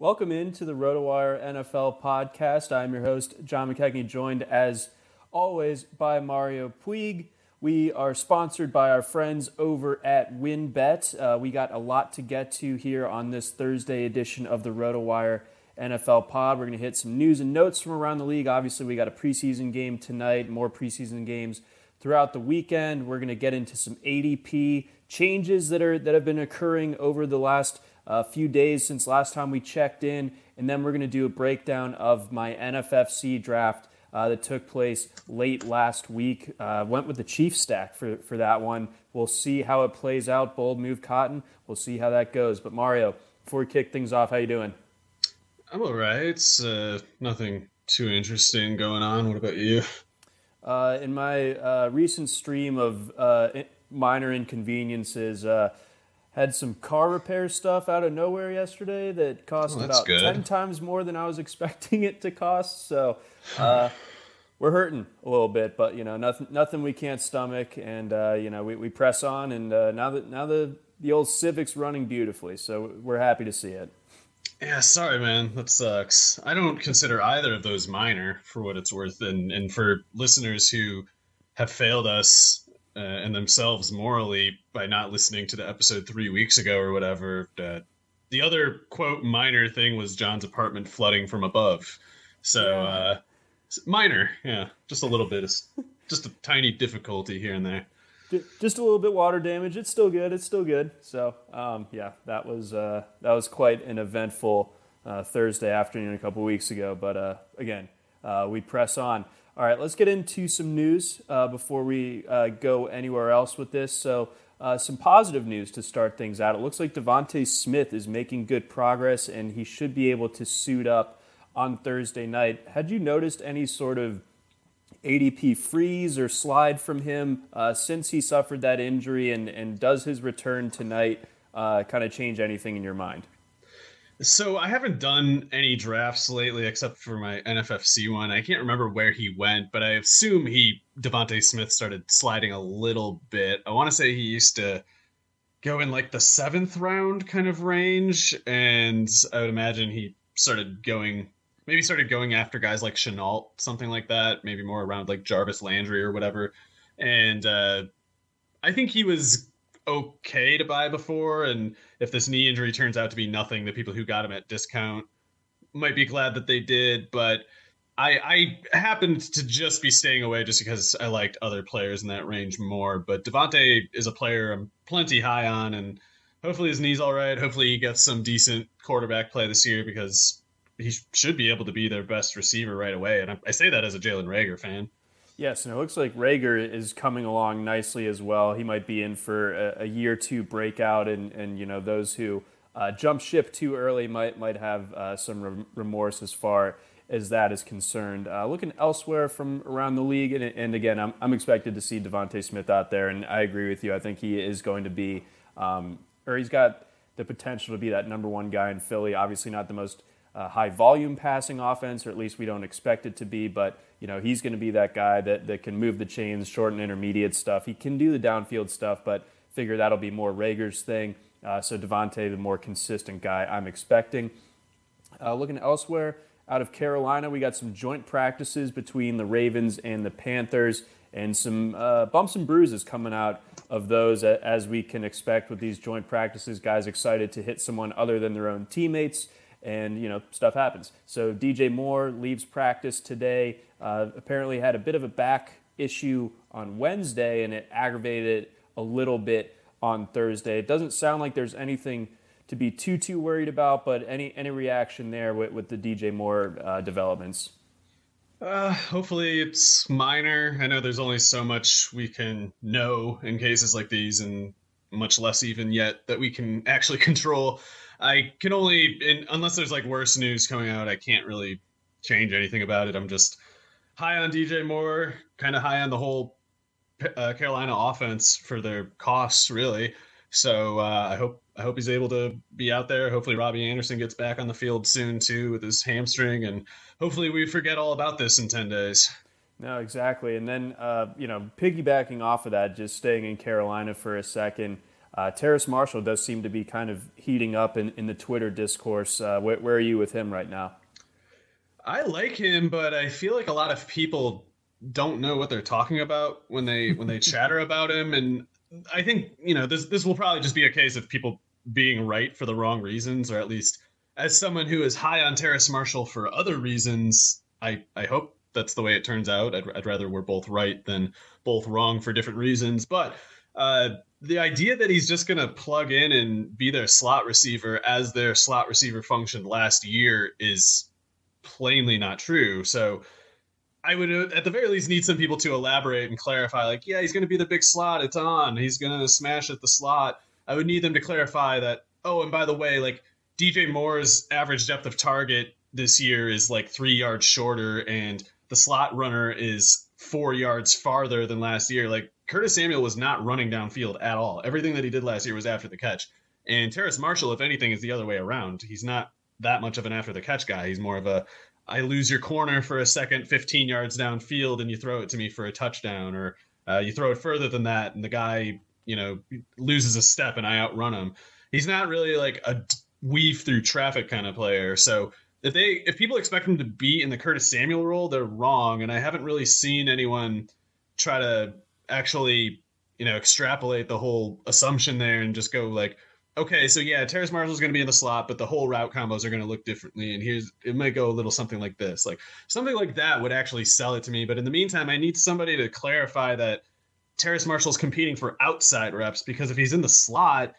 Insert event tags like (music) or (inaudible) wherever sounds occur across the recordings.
Welcome into the RotoWire NFL podcast. I'm your host, John McKechnie, joined as always by Mario Puig. We are sponsored by our friends over at WynnBET. Uh, we got a lot to get to here on this Thursday edition of the RotoWire NFL pod. We're going to hit some news and notes from around the league. Obviously, we got a preseason game tonight, more preseason games throughout the weekend. We're going to get into some ADP changes that are that have been occurring over the last a few days since last time we checked in, and then we're going to do a breakdown of my NFFC draft uh, that took place late last week. Uh, went with the Chief stack for, for that one. We'll see how it plays out. Bold move, Cotton. We'll see how that goes. But Mario, before we kick things off, how you doing? I'm all right. It's uh, nothing too interesting going on. What about you? Uh, in my uh, recent stream of uh, minor inconveniences, had some car repair stuff out of nowhere yesterday that cost oh, about good. 10 times more than I was (laughs) expecting it to cost. So uh, we're hurting a little bit, but you know, nothing, nothing we can't stomach. And, uh, you know, we, we press on and uh, now that, now the, the old Civic's running beautifully. So we're happy to see it. Yeah, sorry, man. That sucks. I don't consider either of those minor for what it's worth. And, and for listeners who have failed us uh, and themselves morally by not listening to the episode three weeks ago or whatever. Uh, the other quote minor thing was John's apartment flooding from above. So uh, minor, yeah, just a little bit, just a tiny difficulty here and there. Just a little bit water damage. It's still good. It's still good. So um, yeah, that was uh, that was quite an eventful uh, Thursday afternoon a couple weeks ago. But uh, again, we press on. All right, let's get into some news uh, before we uh, go anywhere else with this. So, uh, some positive news to start things out. It looks like DeVonta Smith is making good progress, and he should be able to suit up on Thursday night. Had you noticed any sort of ADP freeze or slide from him uh, since he suffered that injury, and, and does his return tonight uh, kind of change anything in your mind? So I haven't done any drafts lately except for my NFFC one. I can't remember where he went, but I assume he DeVonta Smith started sliding a little bit. I want to say he used to go in like the seventh round kind of range, and I would imagine he started going maybe started going after guys like Shenault, something like that, maybe more around like Jarvis Landry or whatever. And uh, I think he was okay to buy before, and if this knee injury turns out to be nothing, the people who got him at discount might be glad that they did. But I, I happened to just be staying away just because I liked other players in that range more. But DeVonta is a player I'm plenty high on, and hopefully his knee's all right. Hopefully he gets some decent quarterback play this year because he should be able to be their best receiver right away. And I, I say that as a Jalen Reagor fan. Yes, and it looks like Reagor is coming along nicely as well. He might be in for a, a year two breakout, and, and you know those who uh, jump ship too early might might have uh, some remorse as far as that is concerned. Uh, looking elsewhere from around the league, and, and again, I'm, I'm expected to see DeVonta Smith out there, and I agree with you. I think he is going to be, um, or he's got the potential to be that number one guy in Philly. Obviously, not the most high volume passing offense, or at least we don't expect it to be. But you know, he's going to be that guy that, that can move the chains, short and intermediate stuff. He can do the downfield stuff, but figure that'll be more Reagor's thing. Uh, so Davante, the more consistent guy I'm expecting. Uh, looking elsewhere, out of Carolina, we got some joint practices between the Ravens and the Panthers, and some uh, bumps and bruises coming out of those as we can expect with these joint practices. Guys excited to hit someone other than their own teammates and you know stuff happens. So DJ Moore leaves practice today. Uh, apparently had a bit of a back issue on Wednesday, and it aggravated it a little bit on Thursday. It doesn't sound like there's anything to be too too worried about, but any any reaction there with, with the DJ Moore uh, developments? Uh, hopefully it's minor. I know there's only so much we can know in cases like these, and much less even yet that we can actually (laughs) control. I can only, unless there's like worse news coming out, I can't really change anything about it. I'm just high on DJ Moore, kind of high on the whole uh, Carolina offense for their costs, really. So uh, I hope I hope he's able to be out there. Hopefully Robbie Anderson gets back on the field soon too with his hamstring, and hopefully we forget all about this in ten days. No, exactly. And then uh, you know, piggybacking off of that, just staying in Carolina for a second. Uh, Terrace Marshall does seem to be kind of heating up in, in the Twitter discourse. Uh, where, where, are you with him right now? I like him, but I feel like a lot of people don't know what they're talking about when they when they (laughs) chatter about him. And I think you know this this will probably just be a case of people being right for the wrong reasons, or at least as someone who is high on Terrace Marshall for other reasons, I I hope that's the way it turns out. I'd, I'd rather we're both right than both wrong for different reasons, but. Uh, the idea that he's just going to plug in and be their slot receiver as their slot receiver functioned last year is plainly not true. So I would, uh, at the very least, need some people to elaborate and clarify. Like, yeah, he's going to be the big slot. It's on. He's going to smash at the slot. I would need them to clarify that. Oh, and by the way, like DJ Moore's average depth of target this year is like three yards shorter, and the slot runner is four yards farther than last year. Like Curtis Samuel was not running downfield at all. Everything that he did last year was after the catch. And Terrace Marshall, if anything, is the other way around. He's not that much of an after the catch guy. He's more of a I lose your corner for a second, 15 yards downfield, and you throw it to me for a touchdown, or uh, you throw it further than that, and the guy, you know, loses a step and I outrun him. He's not really like a weave through traffic kind of player. So if they if people expect him to be in the Curtis Samuel role, they're wrong. And I haven't really seen anyone try to actually, you know, extrapolate the whole assumption there and just go like, okay, so yeah, Terrace Marshall's going to be in the slot, but the whole route combos are going to look differently. And here's it might go a little something like this, like something like that would actually sell it to me. But in the meantime, I need somebody to clarify that Terrace Marshall's competing for outside reps because if he's in the slot,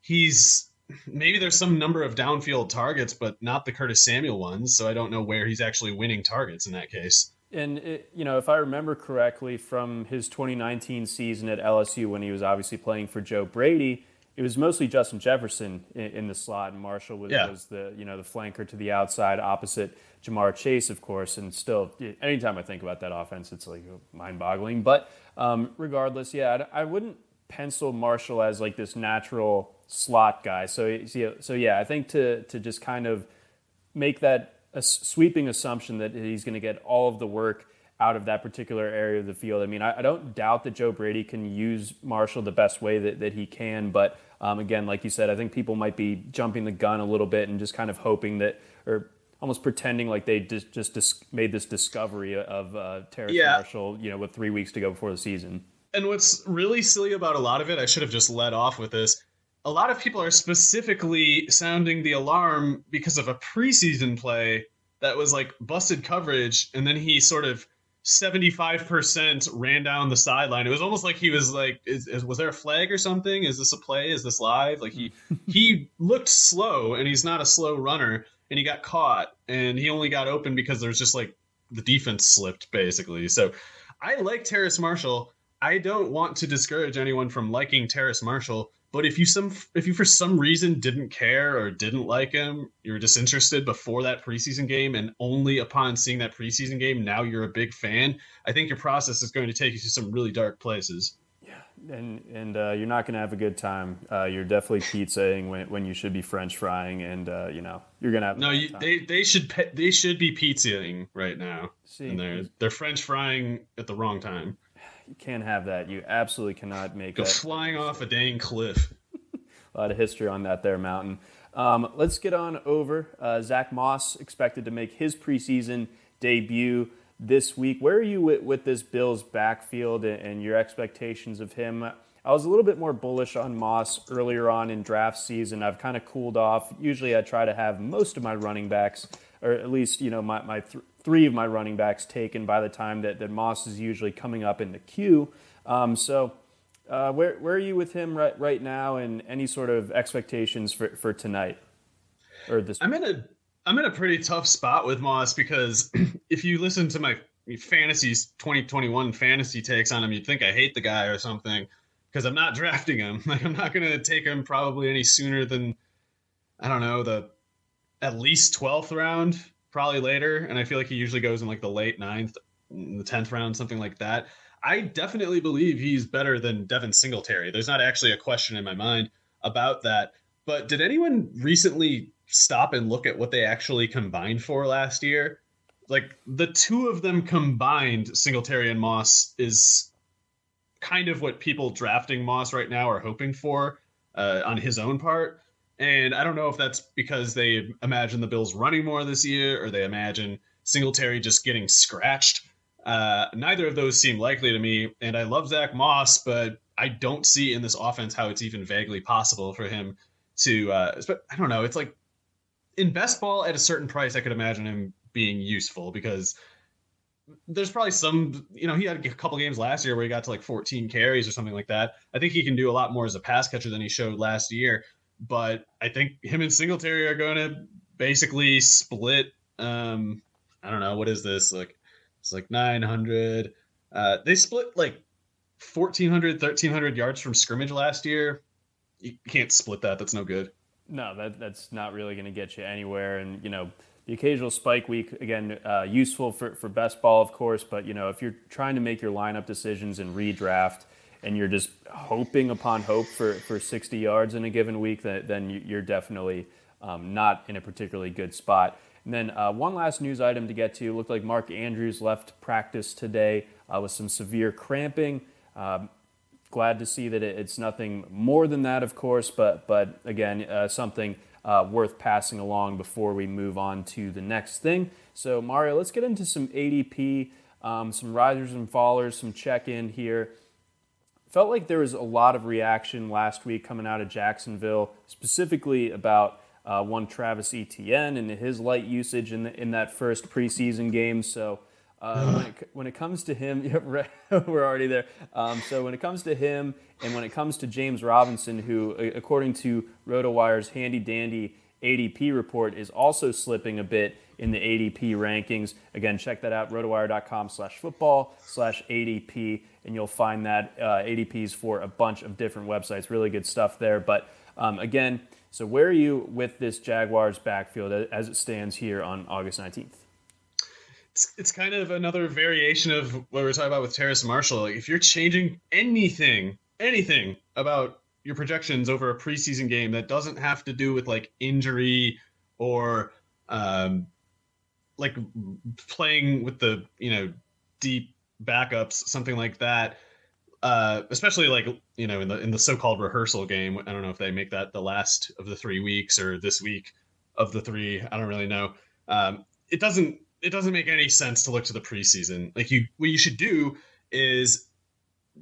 he's maybe there's some number of downfield targets, but not the Curtis Samuel ones. So I don't know where he's actually winning targets in that case. And it, you know, if I remember correctly from his 2019 season at LSU, when he was obviously playing for Joe Brady, it was mostly Justin Jefferson in, in the slot, and Marshall was, yeah. was, the you know the flanker to the outside, opposite Ja'Marr Chase, of course. And still, anytime I think about that offense, it's like mind-boggling. But um, regardless, yeah, I, I wouldn't pencil Marshall as like this natural slot guy. So, so yeah, I think to to just kind of make that a sweeping assumption that he's going to get all of the work out of that particular area of the field. I mean, I, I, don't doubt that Joe Brady can use Marshall the best way that, that he can, but um, again, like you said, I think people might be jumping the gun a little bit and just kind of hoping that, or almost pretending like they just, just dis- made this discovery of uh, Terrace yeah. Marshall, you know, with three weeks to go before the season. And what's really silly about a lot of it, I should have just let off with this a lot of people are specifically sounding the alarm because of a preseason play that was like busted coverage, and then he sort of 75% ran down the sideline. It was almost like he was like, is, is, was there a flag or something? Is this a play? Is this live? Like he (laughs) he looked slow, and he's not a slow runner, and he got caught, and he only got open because there's just like the defense slipped basically. So I like Terrace Marshall. I don't want to discourage anyone from liking Terrace Marshall. But if you some if you for some reason didn't care or didn't like him, you're disinterested before that preseason game, and only upon seeing that preseason game now you're a big fan. I think your process is going to take you to some really dark places. Yeah, and and uh, you're not going to have a good time. Uh, you're definitely pizzaing when, when you should be French frying, and uh, you know you're going to have no. You, they they should pe- they should be pizzaing right now, See, and they're they're French frying at the wrong time. Can't have that. You absolutely cannot make go that. flying off a dang cliff. (laughs) a lot of history on that there mountain. Um, let's get on over. Uh, Zack Moss expected to make his preseason debut this week. Where are you with, with this Bills backfield and, and your expectations of him? I was a little bit more bullish on Moss earlier on in draft season. I've kind of cooled off. Usually I try to have most of my running backs, or at least, you know, my, my th- three of my running backs taken by the time that, that Moss is usually coming up in the queue. Um, so uh, where, where are you with him right, right now and any sort of expectations for, for tonight? Or this I'm in a I'm in a pretty tough spot with Moss because (clears throat) if you listen to my fantasies 2021 fantasy takes on him, you'd think I hate the guy or something because I'm not (laughs) drafting him. Like I'm not gonna take him probably any sooner than I don't know the at least 12th round, probably later. And I feel like he usually goes in like the late ninth, the 10th round, something like that. I definitely believe he's better than Devin Singletary. There's not actually a question in my mind about that. But did anyone recently stop and look at what they actually combined for last year? Like the two of them combined, Singletary and Moss, is kind of what people drafting Moss right now are hoping for uh, on his own part. And I don't know if that's because they imagine the Bills running more this year or they imagine Singletary just getting scratched. Uh, neither of those seem likely to me. And I love Zack Moss, but I don't see in this offense how it's even vaguely possible for him to. Uh, I don't know. It's like in best ball at a certain price, I could imagine him being useful because there's probably some, you know, he had a couple games last year where he got to like 14 carries or something like that. I think he can do a lot more as a pass catcher than he showed last year. But I think him and Singletary are going to basically split. Um, I don't know what is this like it's like 900. Uh, they split like 1,400, 1,300 yards from scrimmage last year. You can't split that. That's no good. No, that, that's not really going to get you anywhere. And, you know, the occasional spike week, again, uh, useful for, for best ball, of course. But, you know, if you're trying to make your lineup decisions and redraft and you're just hoping upon hope for, for 60 yards in a given week, then, then you're definitely um, not in a particularly good spot. And then uh, one last news item to get to. Looked like Mark Andrews left practice today uh, with some severe cramping. Um, glad to see that it's nothing more than that, of course, but but again, uh, something uh, worth passing along before we move on to the next thing. So Mario, let's get into some ADP, um, some risers and fallers, some check-in here. Felt like there was a lot of reaction last week coming out of Jacksonville, specifically about uh, one Travis Etienne and his light usage in, the, in that first preseason game. So uh, (sighs) when, it, when, it, comes to him, (laughs) we're already there. Um, so when it comes to him and when it comes to James Robinson, who, according to RotoWire's handy dandy ADP report, is also slipping a bit in the ADP rankings. Again, check that out, rotowire.com slash football slash ADP, and you'll find that uh, ADPs for a bunch of different websites. Really good stuff there. But um, again, so where are you with this Jaguars backfield as it stands here on August 19th? It's, it's kind of another variation of what we are talking about with Terrace Marshall. Like if you're changing anything, anything about your projections over a preseason game that doesn't have to do with like injury or um, like playing with the you know deep backups, something like that uh, especially like you know in the in the so-called rehearsal game. I don't know if they make that the last of the three weeks or this week of the three. I don't really know. Um, it doesn't it doesn't make any sense to look to the preseason. Like you, what you should do is,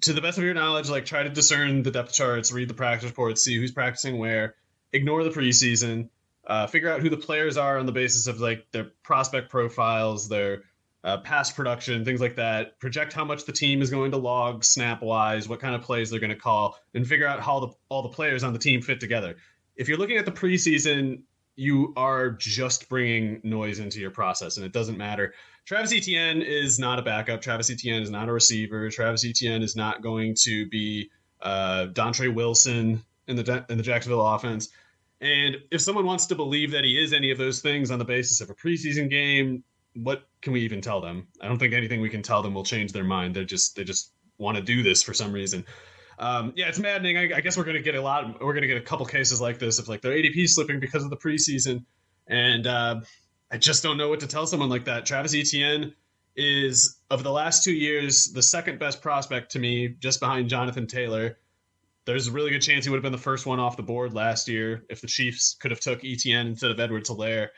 to the best of your knowledge, like try to discern the depth charts, read the practice reports, see who's practicing where. Ignore the preseason. Uh, figure out who the players are on the basis of like their prospect profiles, their uh, past production, things like that. Project how much the team is going to log snap wise, what kind of plays they're going to call, and figure out how the, all the players on the team fit together. If you're looking at the preseason, you are just bringing noise into your process, and it doesn't matter. Travis Etienne is not a backup. Travis Etienne is not a receiver. Travis Etienne is not going to be uh, Dontre Wilson in the in the Jacksonville offense. And if someone wants to believe that he is any of those things on the basis of a preseason game, what can we even tell them? I don't think anything we can tell them will change their mind. They're just they just want to do this for some reason. um, yeah, it's maddening. I, I guess we're gonna get a lot. We're gonna get a couple cases like this of like their ADP slipping because of the preseason, and uh, I just don't know what to tell someone like that. Travis Etienne is of the last two years the second best prospect to me, just behind Jonathan Taylor. There's a really good chance he would have been the first one off the board last year if the Chiefs could have took Etienne instead of Edwards Helaire.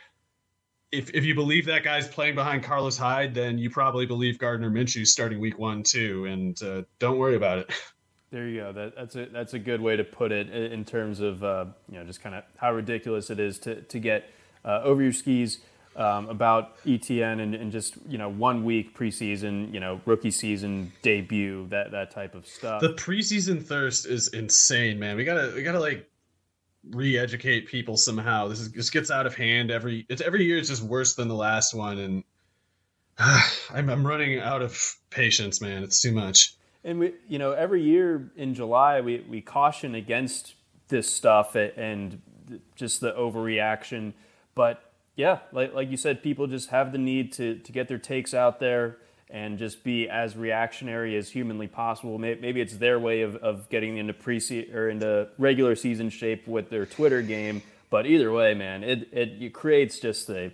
If, if you believe that guy's playing behind Carlos Hyde, then you probably believe Gardner Minshew's starting week one too, and uh, don't worry about it. (laughs) There you go. That, that's a that's a good way to put it in terms of uh, you know just kind of how ridiculous it is to to get uh, over your skis um, about Etienne and, and, just you know one week preseason, you know rookie season debut, that that type of stuff. The preseason thirst is insane, man. We gotta we gotta like re-educate people somehow. This is this gets out of hand every it's every year. It's just worse than the last one, and uh, (sighs) I'm I'm running out of patience, man. It's too much. And we, you know, every year in July we we caution against this stuff and just the overreaction, but yeah, like, like you said, people just have the need to, to get their takes out there and just be as reactionary as humanly possible. Maybe it's their way of, of getting into pre or into regular season shape with their Twitter game. But either way, man, it, it, it creates just a,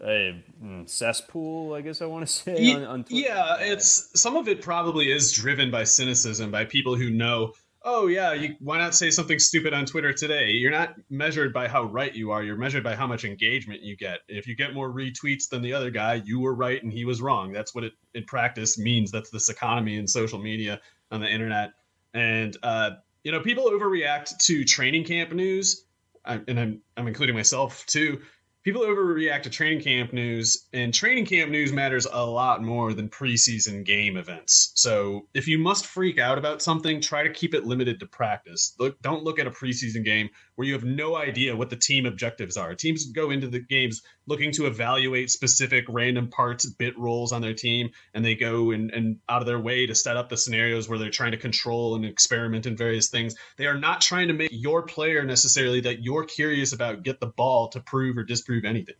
a mm, cesspool, I guess I want to (laughs) say. Yeah, on, on yeah, it's some of it probably is driven by cynicism by people who know oh yeah, you, why not say something stupid on Twitter today? You're not measured by how right you are. You're measured by how much engagement you get. If you get more retweets than the other guy, you were right and he was wrong. That's what it in practice means. That's this economy in social media on the internet. And uh, you know, people overreact to training camp news, and I'm I'm including myself too people overreact to training camp news, and training camp news matters a lot more than preseason game events. So if you must freak out about something, try to keep it limited to practice. Look, don't look at a preseason game where you have no idea what the team objectives are. Teams go into the games looking to evaluate specific random parts, bit roles on their team, and they go and, and out of their way to set up the scenarios where they're trying to control and experiment in various things. They are not trying to make your player necessarily that you're curious about get the ball to prove or disprove anything.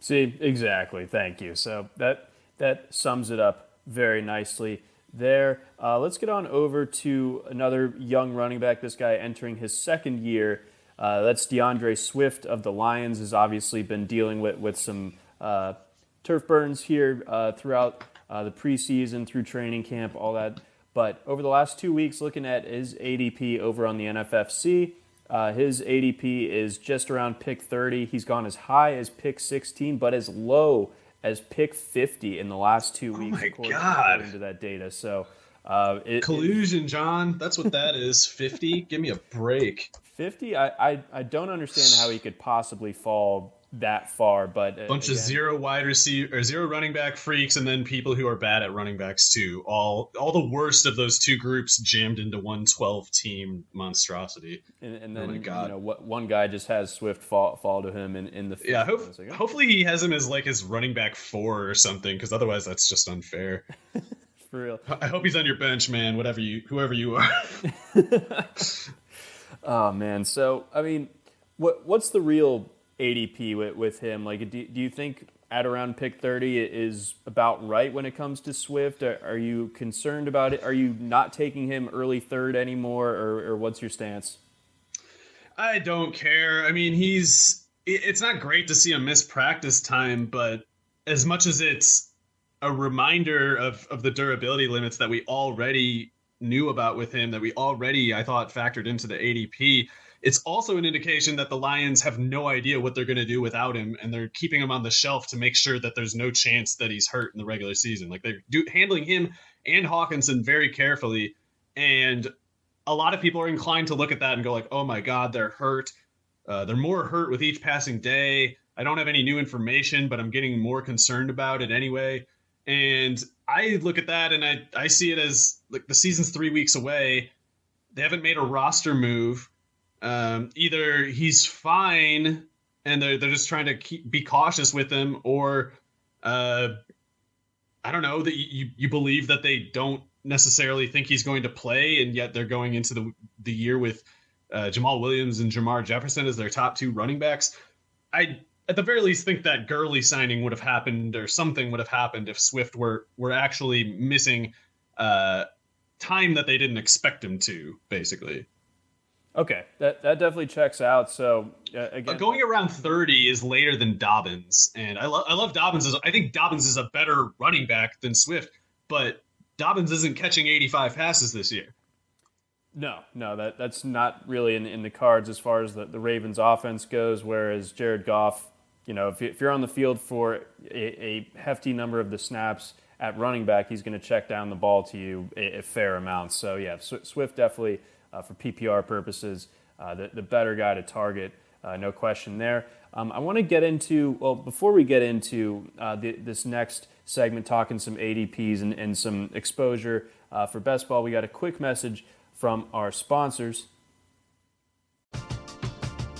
See, exactly. Thank you. So that that sums it up very nicely there. Uh, let's get on over to another young running back. This guy entering his second year uh, that's DeAndre Swift of the Lions has obviously been dealing with with some uh, turf burns here uh, throughout uh, the preseason, through training camp, all that. But over the last two weeks, looking at his ADP over on the NFFC, uh, his ADP is just around pick 30. He's gone as high as pick 16, but as low as pick 50 in the last two weeks. Oh my according, god! According to that data, so. Uh, it, Collusion, John. That's what that is. (laughs) 50? Give me a break. 50 I, I, I don't understand how he could possibly fall that far but a uh, bunch again, of zero wide receiver or zero running back freaks and then people who are bad at running backs too all all the worst of those two groups jammed into one 12 team monstrosity and, and then oh my God. you know what one guy just has swift fall, fall to him in, in the yeah hope, like, oh. hopefully he has him as like his running back four or something because otherwise that's just unfair (laughs) for real i hope he's on your bench man whatever you whoever you are (laughs) (laughs) Oh man, so I mean, what what's the real ADP with, with him? Like, do, do you think at around pick thirty is about right when it comes to Swift? Are, are you concerned about it? Are you not taking him early third anymore, or, or what's your stance? I don't care. I mean, he's it's not great to see him miss practice time, but as much as it's a reminder of of the durability limits that we already knew about with him that we already I thought factored into the ADP. It's also an indication that the Lions have no idea what they're going to do without him, and they're keeping him on the shelf to make sure that there's no chance that he's hurt in the regular season. Like they're do, handling him and Hockenson very carefully, and a lot of people are inclined to look at that and go like, "Oh my God, they're hurt. Uh, they're more hurt with each passing day." I don't have any new information, but I'm getting more concerned about it anyway. And I look at that and I, I see it as like the season's three weeks away. They haven't made a roster move. Um, either he's fine and they're, they're just trying to keep, be cautious with him, or uh, I don't know that you, you believe that they don't necessarily think he's going to play, and yet they're going into the the year with uh, Jamaal Williams and Jermar Jefferson as their top two running backs. I at the very least think that Gurley signing would have happened or something would have happened if Swift were were actually missing uh, time that they didn't expect him to, basically. Okay, that that definitely checks out. So uh, again, going around thirty is later than Dobbins, and I love I love Dobbins. As, I think Dobbins is a better running back than Swift, but Dobbins isn't catching eighty five passes this year. No, no, that that's not really in, in the cards as far as the, the Ravens offense goes. Whereas Jared Goff, you know, if, if you're on the field for a, hefty number of the snaps at running back, he's going to check down the ball to you a, a fair amount. So yeah, Swift definitely uh, for PPR purposes, uh, the, the better guy to target, uh, no question there. Um, I want to get into, well, before we get into uh, the, this next segment, talking some ADPs and, and some exposure uh, for best ball, we got a quick message from our sponsors.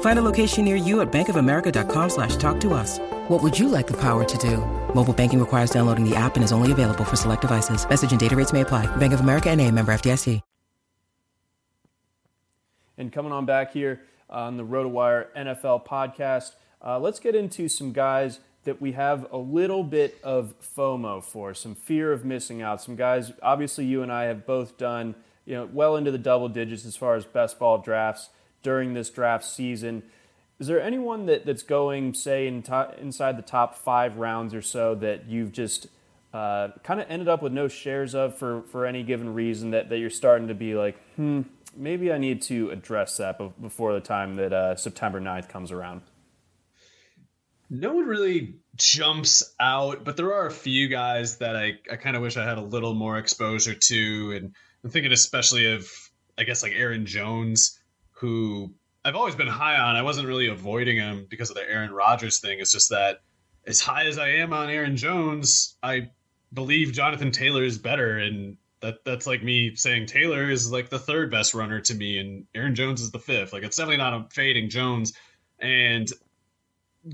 Find a location near you at bankofamerica.com slash talk to us. What would you like the power to do? Mobile banking requires downloading the app and is only available for select devices. Message and data rates may apply. Bank of America and a member FDIC. And coming on back here on the RotoWire NFL podcast, uh, let's get into some guys that we have a little bit of FOMO for, some fear of missing out. Some guys, obviously, you and I have both done, you know, well into the double digits as far as best ball drafts during this draft season. Is there anyone that, that's going, say, in to, inside the top five rounds or so that you've just uh, kind of ended up with no shares of for, for any given reason that, that you're starting to be like, hmm, maybe I need to address that before the time that uh, September 9th comes around? No one really jumps out, but there are a few guys that I, I kind of wish I had a little more exposure to. And I'm thinking especially of, I guess, like Aaron Jones, who I've always been high on. I wasn't really avoiding him because of the Aaron Rodgers thing. It's just that as high as I am on Aaron Jones, I believe Jonathan Taylor is better. And that that's like me saying Taylor is like the third best runner to me, and Aaron Jones is the fifth. Like it's definitely not a fading Jones. And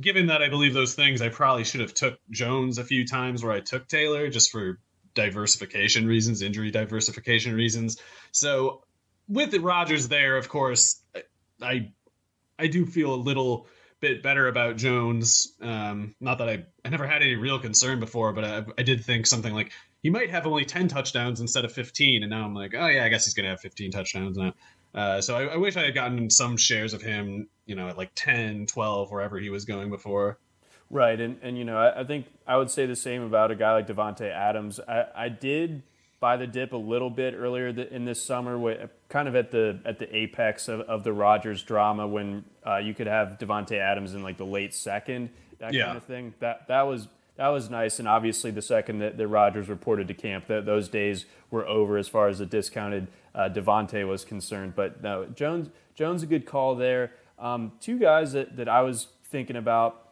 given that I believe those things, I probably should have took Jones a few times where I took Taylor just for diversification reasons, injury diversification reasons. So with Rodgers there, of course, I I do feel a little bit better about Jones. Um, not that I I never had any real concern before, but I, I did think something like he might have only 10 touchdowns instead of 15. And now I'm like, oh, yeah, I guess he's to have 15 touchdowns now. Uh, so I, I, wish I had gotten some shares of him, you know, at like 10, 12, wherever he was going before. Right. And, and you know, I, I think I would say the same about a guy like Davante Adams. I, I did buy the dip a little bit earlier in this summer, kind of at the at the apex of, of the Rodgers drama when uh, you could have Davante Adams in like the late second, that yeah. kind of thing. That that was that was nice. And obviously, the second that, that Rodgers reported to camp, that those days were over as far as the discounted uh, Davante was concerned. But no, Jones Jones a good call there. Um, two guys that, that I was thinking about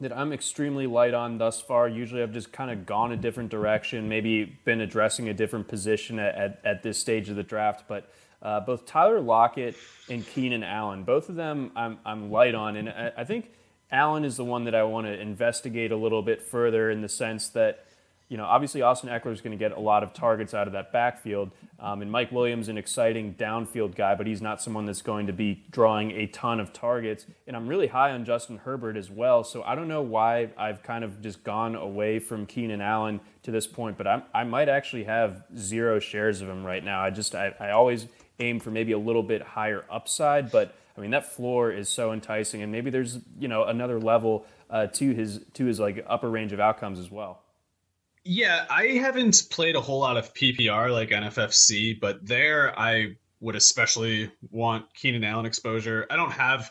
that I'm extremely light on thus far. Usually, I've just kind of gone a different direction, maybe been addressing a different position at, at, at this stage of the draft. But uh, both Tyler Lockett and Keenan Allen, both of them I'm, I'm light on. And I, I think Allen is the one that I want to investigate a little bit further in the sense that you know, obviously Austin Ekeler is going to get a lot of targets out of that backfield, um, and Mike Williams an exciting downfield guy, but he's not someone that's going to be drawing a ton of targets. And I'm really high on Justin Herbert as well, so I don't know why I've kind of just gone away from Keenan Allen to this point, but I, I might actually have zero shares of him right now. I just I, I always aim for maybe a little bit higher upside, but I mean that floor is so enticing, and maybe there's you know another level uh, to his to his like upper range of outcomes as well. Yeah, I haven't played a whole lot of PPR like NFFC, but there I would especially want Keenan Allen exposure. I don't have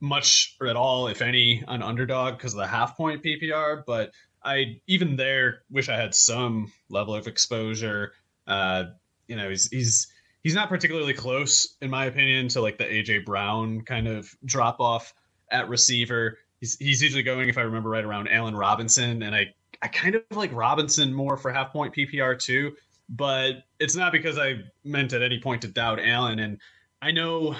much or at all, if any, on underdog because of the half point PPR, but I even there wish I had some level of exposure. Uh, you know, he's he's he's not particularly close, in my opinion, to like the AJ Brown kind of drop off at receiver. He's he's usually going, if I remember right, around Allen Robinson, and I I kind of like Robinson more for half point PPR too, but it's not because I meant at any point to doubt Allen. And I know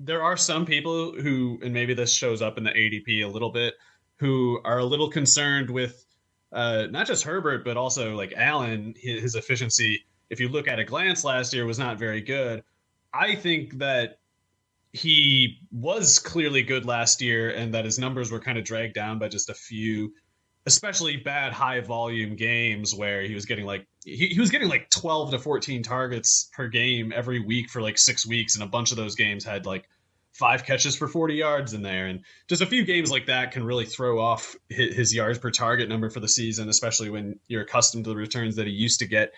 there are some people who, and maybe this shows up in the ADP a little bit, who are a little concerned with uh, not just Herbert, but also like Allen, his, his efficiency. If you look at a glance last year, was not very good. I think that he was clearly good last year, and that his numbers were kind of dragged down by just a few especially bad high volume games where he was getting like he, he was getting like 12 to 14 targets per game every week for like six weeks and a bunch of those games had like five catches for 40 yards in there and just a few games like that can really throw off his, his yards per target number for the season especially when you're accustomed to the returns that he used to get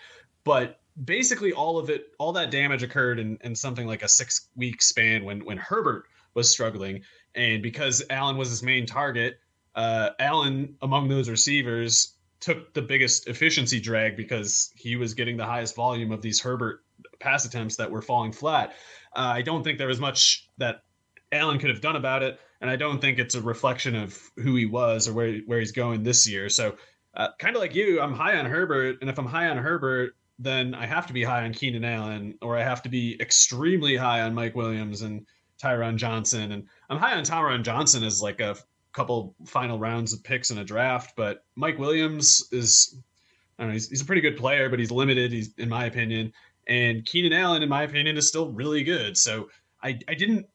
but basically all of it all that damage occurred in, in something like a six week span when when herbert was struggling and because allen was his main target uh, Allen among those receivers took the biggest efficiency drag because he was getting the highest volume of these Herbert pass attempts that were falling flat. Uh, I don't think there was much that Allen could have done about it, and I don't think it's a reflection of who he was or where where he's going this year. So, uh, kind of like you, I'm high on Herbert, and if I'm high on Herbert, then I have to be high on Keenan Allen, or I have to be extremely high on Mike Williams and Tyron Johnson, and I'm high on Tyron Johnson as like a couple final rounds of picks in a draft. But Mike Williams is, I don't know, he's, he's a pretty good player, but he's limited. He's in my opinion, and Keenan Allen, in my opinion, is still really good. So I, I didn't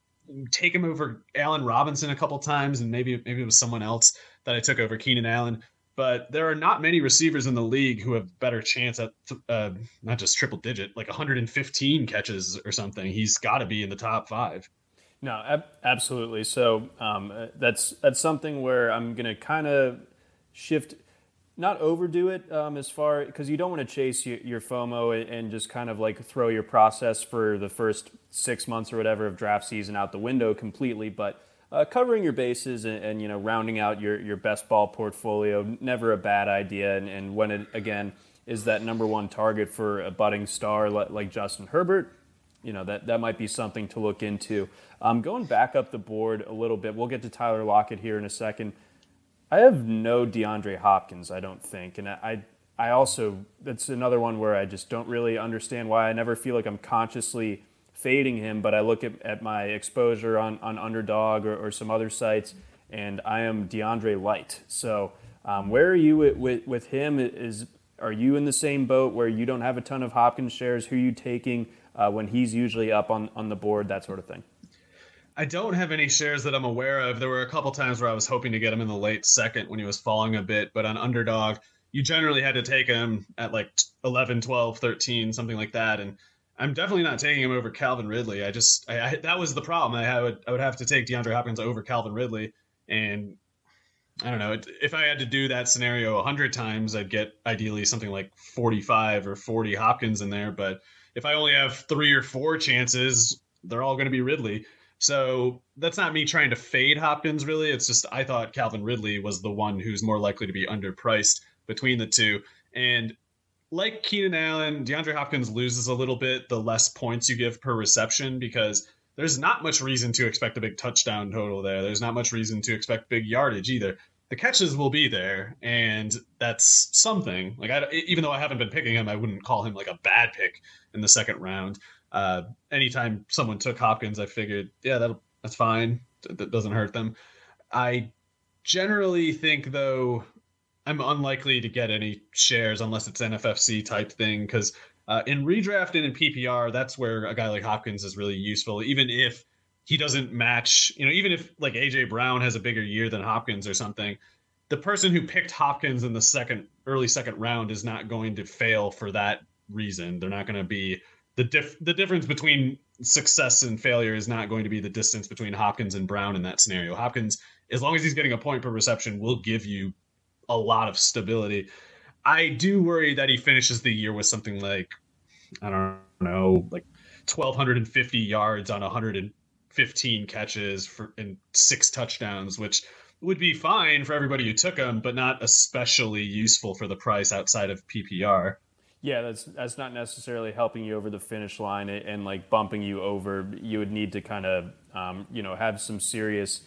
take him over Allen Robinson a couple times, and maybe maybe it was someone else that I took over Keenan Allen. But there are not many receivers in the league who have better chance at uh, not just triple digit, like 115 catches or something. He's got to be in the top five. No, ab- absolutely. So um, uh, that's that's something where I'm going to kind of shift, not overdo it um, as far because you don't want to chase your, your, FOMO and just kind of like throw your process for the first six months or whatever of draft season out the window completely. But uh, covering your bases and, and, you know rounding out your your best ball portfolio never a bad idea. And, and when it again is that number one target for a budding star like Justin Herbert you know that that might be something to look into. Um, going back up the board a little bit, we'll get to Tyler Lockett here in a second. I have no DeAndre Hopkins, I don't think, and I I also that's another one where I just don't really understand why I never feel like I'm consciously fading him, but I look at, at my exposure on, on Underdog or, or some other sites, and I am DeAndre light. So um, where are you with, with, with him? Is are you in the same boat where you don't have a ton of Hopkins shares? Who are you taking? uh, when he's usually up on, on the board, that sort of thing? I don't have any shares that I'm aware of. There were a couple times where I was hoping to get him in the late second when he was falling a bit, but on underdog, you generally had to take him at like 11, 12, 13, something like that. And I'm definitely not taking him over Calvin Ridley. I just, I, I, that was the problem. I would, I would have to take DeAndre Hopkins over Calvin Ridley. And I don't know. If I had to do that scenario 100 times, I'd get ideally something like 45 or 40 Hopkins in there. But if I only have three or four chances, they're all going to be Ridley. So that's not me trying to fade Hopkins, really. It's just I thought Calvin Ridley was the one who's more likely to be underpriced between the two. And like Keenan Allen, DeAndre Hopkins loses a little bit the less points you give per reception because there's not much reason to expect a big touchdown total there. There's not much reason to expect big yardage either the catches will be there, and that's something. Like, I, even though I haven't been picking him, I wouldn't call him like a bad pick in the second round. Uh, anytime someone took Hopkins, I figured, yeah, that that's fine. That doesn't hurt them. I generally think, though, I'm unlikely to get any shares unless it's NFFC type thing because uh, in redraft and in PPR, that's where a guy like Hopkins is really useful. Even if he doesn't match, you know, even if like AJ Brown has a bigger year than Hopkins or something, the person who picked Hopkins in the second early second round is not going to fail for that reason. They're not going to be the diff the difference between success and failure is not going to be the distance between Hopkins and Brown in that scenario. Hopkins, as long as he's getting a point per reception, will give you a lot of stability. I do worry that he finishes the year with something like I don't know, like 1250 yards on 115 catches for and six touchdowns, which would be fine for everybody who took him, but not especially useful for the price outside of PPR. Yeah, that's that's not necessarily helping you over the finish line and, and like bumping you over. You would need to kind of um, you know have some serious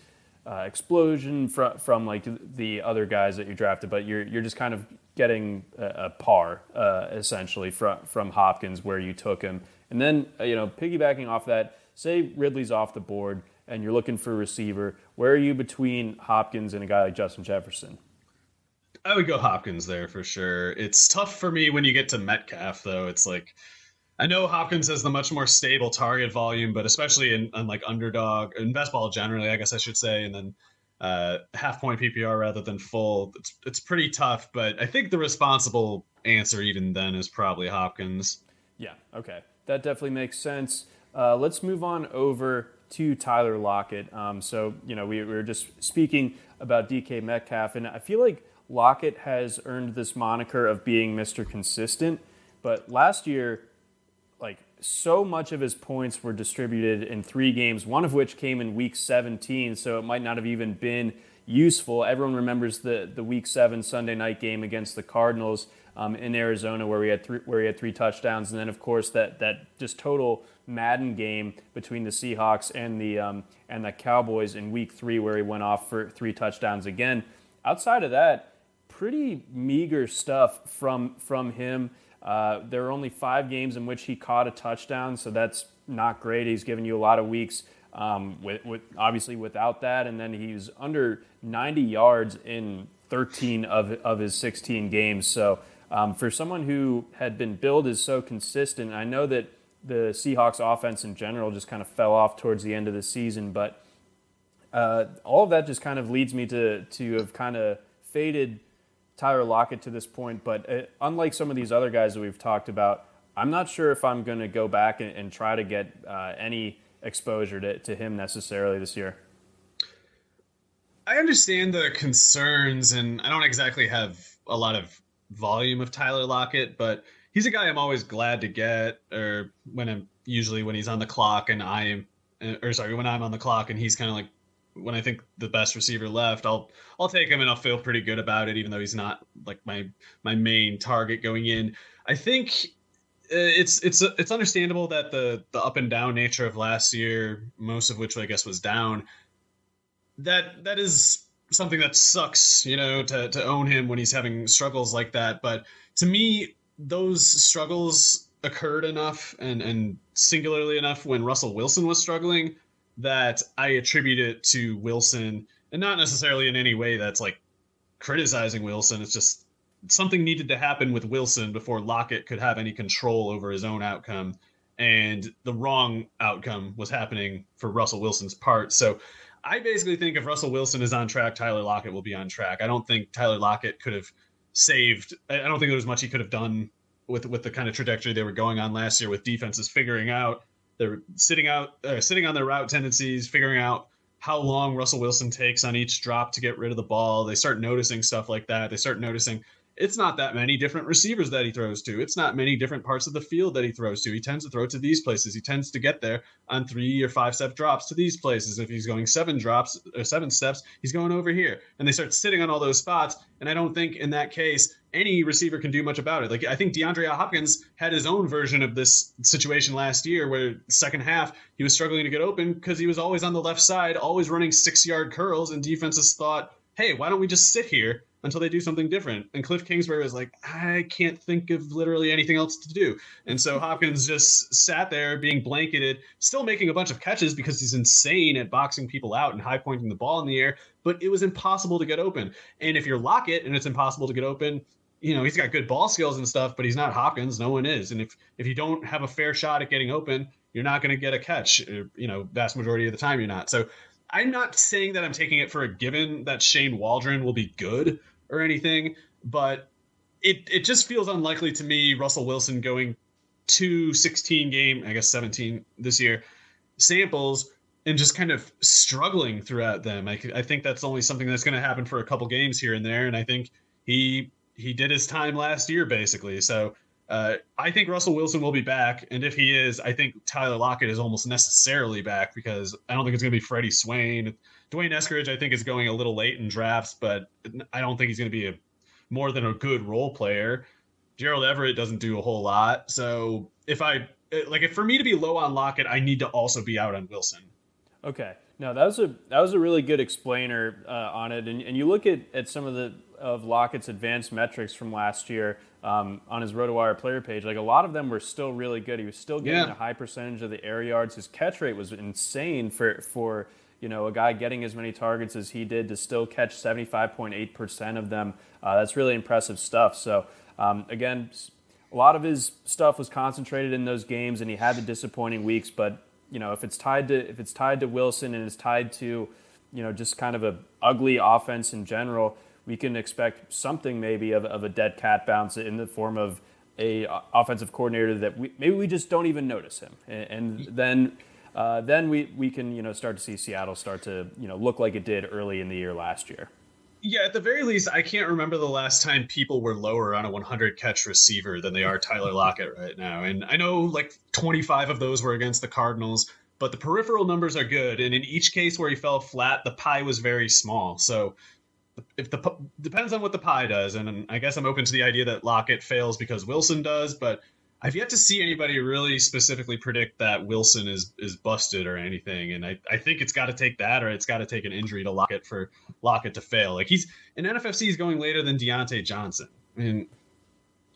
uh, explosion from from like the other guys that you drafted, but you're you're just kind of getting a, a par uh, essentially from from Hopkins where you took him, and then uh, you know piggybacking off that, say Ridley's off the board and you're looking for a receiver. Where are you between Hopkins and a guy like Justin Jefferson? I would go Hopkins there for sure. It's tough for me when you get to Metcalf, though. It's like I know Hopkins has the much more stable target volume, but especially in, in like underdog in best ball generally, I guess I should say, and then uh, half point PPR rather than full. It's it's pretty tough, but I think the responsible answer even then is probably Hopkins. Yeah. Okay, that definitely makes sense. Uh, let's move on over to Tyler Lockett. Um, so you know we, we were just speaking about DK Metcalf, and I feel like Lockett has earned this moniker of being Mr. Consistent. But last year, like so much of his points were distributed in three games, one of which came in week 17, so it might not have even been useful. Everyone remembers the, the week seven Sunday night game against the Cardinals um, in Arizona where we had three, where he had three touchdowns, and then of course that that just total Madden game between the Seahawks and the um, and the Cowboys in week three where he went off for three touchdowns again. Outside of that, pretty meager stuff from from him. Uh, there are only five games in which he caught a touchdown, so that's not great. He's given you a lot of weeks um, with, with, obviously without that, and then he's under 90 yards in 13 of, of his 16 games. So um, for someone who had been billed as so consistent, I know that the Seahawks offense in general just kind of fell off towards the end of the season, but uh, all of that just kind of leads me to to have kind of faded Tyler Lockett to this point, but uh, unlike some of these other guys that we've talked about, I'm not sure if I'm going to go back and, and, try to get uh, any exposure to, to him necessarily this year. I understand the concerns, and I don't exactly have a lot of volume of Tyler Lockett, but he's a guy I'm always glad to get, or when I'm usually when he's on the clock and I am, or sorry, when I'm on the clock and he's kind of like when I think the best receiver left, I'll I'll take him and I'll feel pretty good about it, even though he's not like my my main target going in. I think uh, it's it's it's understandable that the the up and down nature of last year, most of which I guess was down, that that is something that sucks, you know, to to own him when he's having struggles like that. But to me, those struggles occurred enough and and singularly enough when Russell Wilson was struggling that I attribute it to Wilson, and not necessarily in any way that's like criticizing Wilson. It's just something needed to happen with Wilson before Lockett could have any control over his own outcome. And the wrong outcome was happening for Russell Wilson's part. So I basically think if Russell Wilson is on track, Tyler Lockett will be on track. I don't think Tyler Lockett could have saved. I don't think there was much he could have done with with the kind of trajectory they were going on last year with defenses figuring out they're sitting out, uh, sitting on their route tendencies, figuring out how long Russell Wilson takes on each drop to get rid of the ball. They start noticing stuff like that. They start noticing it's not that many different receivers that he throws to. It's not many different parts of the field that he throws to. He tends to throw to these places. He tends to get there on three or five step drops to these places. If he's going seven drops or seven steps, he's going over here. And they start sitting on all those spots. And I don't think in that case any receiver can do much about it. Like I think DeAndre Hopkins had his own version of this situation last year where second half he was struggling to get open because he was always on the left side, always running six yard curls, and defenses thought, hey, why don't we just sit here until they do something different. And Cliff Kingsbury was like, I can't think of literally anything else to do. And so Hopkins just sat there being blanketed, still making a bunch of catches because he's insane at boxing people out and high pointing the ball in the air, but it was impossible to get open. And if you're Lockett and it's impossible to get open, you know, he's got good ball skills and stuff, but he's not Hopkins. No one is. And if if you don't have a fair shot at getting open, you're not going to get a catch. Uh, you know, vast majority of the time you're not. So I'm not saying that I'm taking it for a given that Shane Waldron will be good or anything, but it it just feels unlikely to me. Russell Wilson going to 16 game, I guess 17 this year samples and just kind of struggling throughout them. I, I think that's only something that's going to happen for a couple games here and there, and I think he he did his time last year basically. So uh, I think Russell Wilson will be back, and if he is, I think Tyler Lockett is almost necessarily back because I don't think it's going to be Freddie Swain. D'Wayne Eskridge, I think, is going a little late in drafts, but I don't think he's going to be a more than a good role player. Gerald Everett doesn't do a whole lot, so if I like, if for me to be low on Lockett, I need to also be out on Wilson. Okay, no, that was a that was a really good explainer uh, on it, and, and you look at, at some of the of Lockett's advanced metrics from last year um, on his RotoWire player page, like a lot of them were still really good. He was still getting yeah. a high percentage of the air yards. His catch rate was insane for for you know a guy getting as many targets as he did to still catch 75.8% of them. Uh, that's really impressive stuff. So um, again, a lot of his stuff was concentrated in those games, and he had the disappointing weeks. But you know if it's tied to if it's tied to Wilson and it's tied to you know just kind of a ugly offense in general we can expect something maybe of, of a dead cat bounce in the form of a uh, offensive coordinator that we, maybe we just don't even notice him, and, and then uh, then we, we can you know start to see Seattle start to you know look like it did early in the year last year. Yeah, at the very least, I can't remember the last time people were lower on a 100 catch receiver than they are Tyler (laughs) Lockett right now. And I know like 25 of those were against the Cardinals, but the peripheral numbers are good. And in each case where he fell flat, the pie was very small. So if the depends on what the pie does, and I guess I'm open to the idea that Lockett fails because Wilson does, but I've yet to see anybody really specifically predict that Wilson is is busted or anything, and I, I think it's got to take that or it's got to take an injury to Lockett for Lockett to fail. Like he's in NFFC is going later than Diontae Johnson. I mean,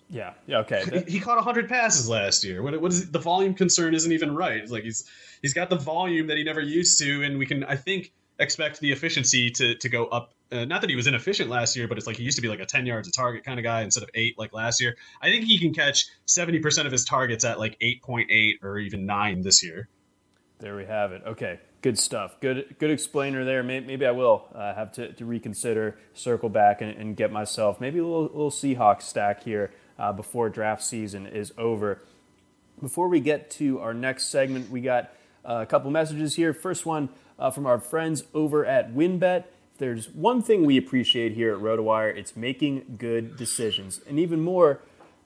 yeah, yeah, okay. He, he caught 100 passes last year. What, what is the volume concern? Isn't even right. It's like he's he's got the volume that he never used to, and we can I think expect the efficiency to to go up uh, not that he was inefficient last year, but it's like he used to be like a 10 yards a target kind of guy instead of eight like last year. I think he can catch 70% of his targets at like 8.8 or even nine this year. There we have it. Okay, good stuff. Good good explainer there. Maybe, I will uh, have to, to, reconsider, circle back, and, and, get myself maybe a little, little Seahawks stack here uh, before draft season is over. Before we get to our next segment, we got uh, a couple messages here. First one uh, from our friends over at There's one thing we appreciate here at RotoWire, it's making good decisions. And even more,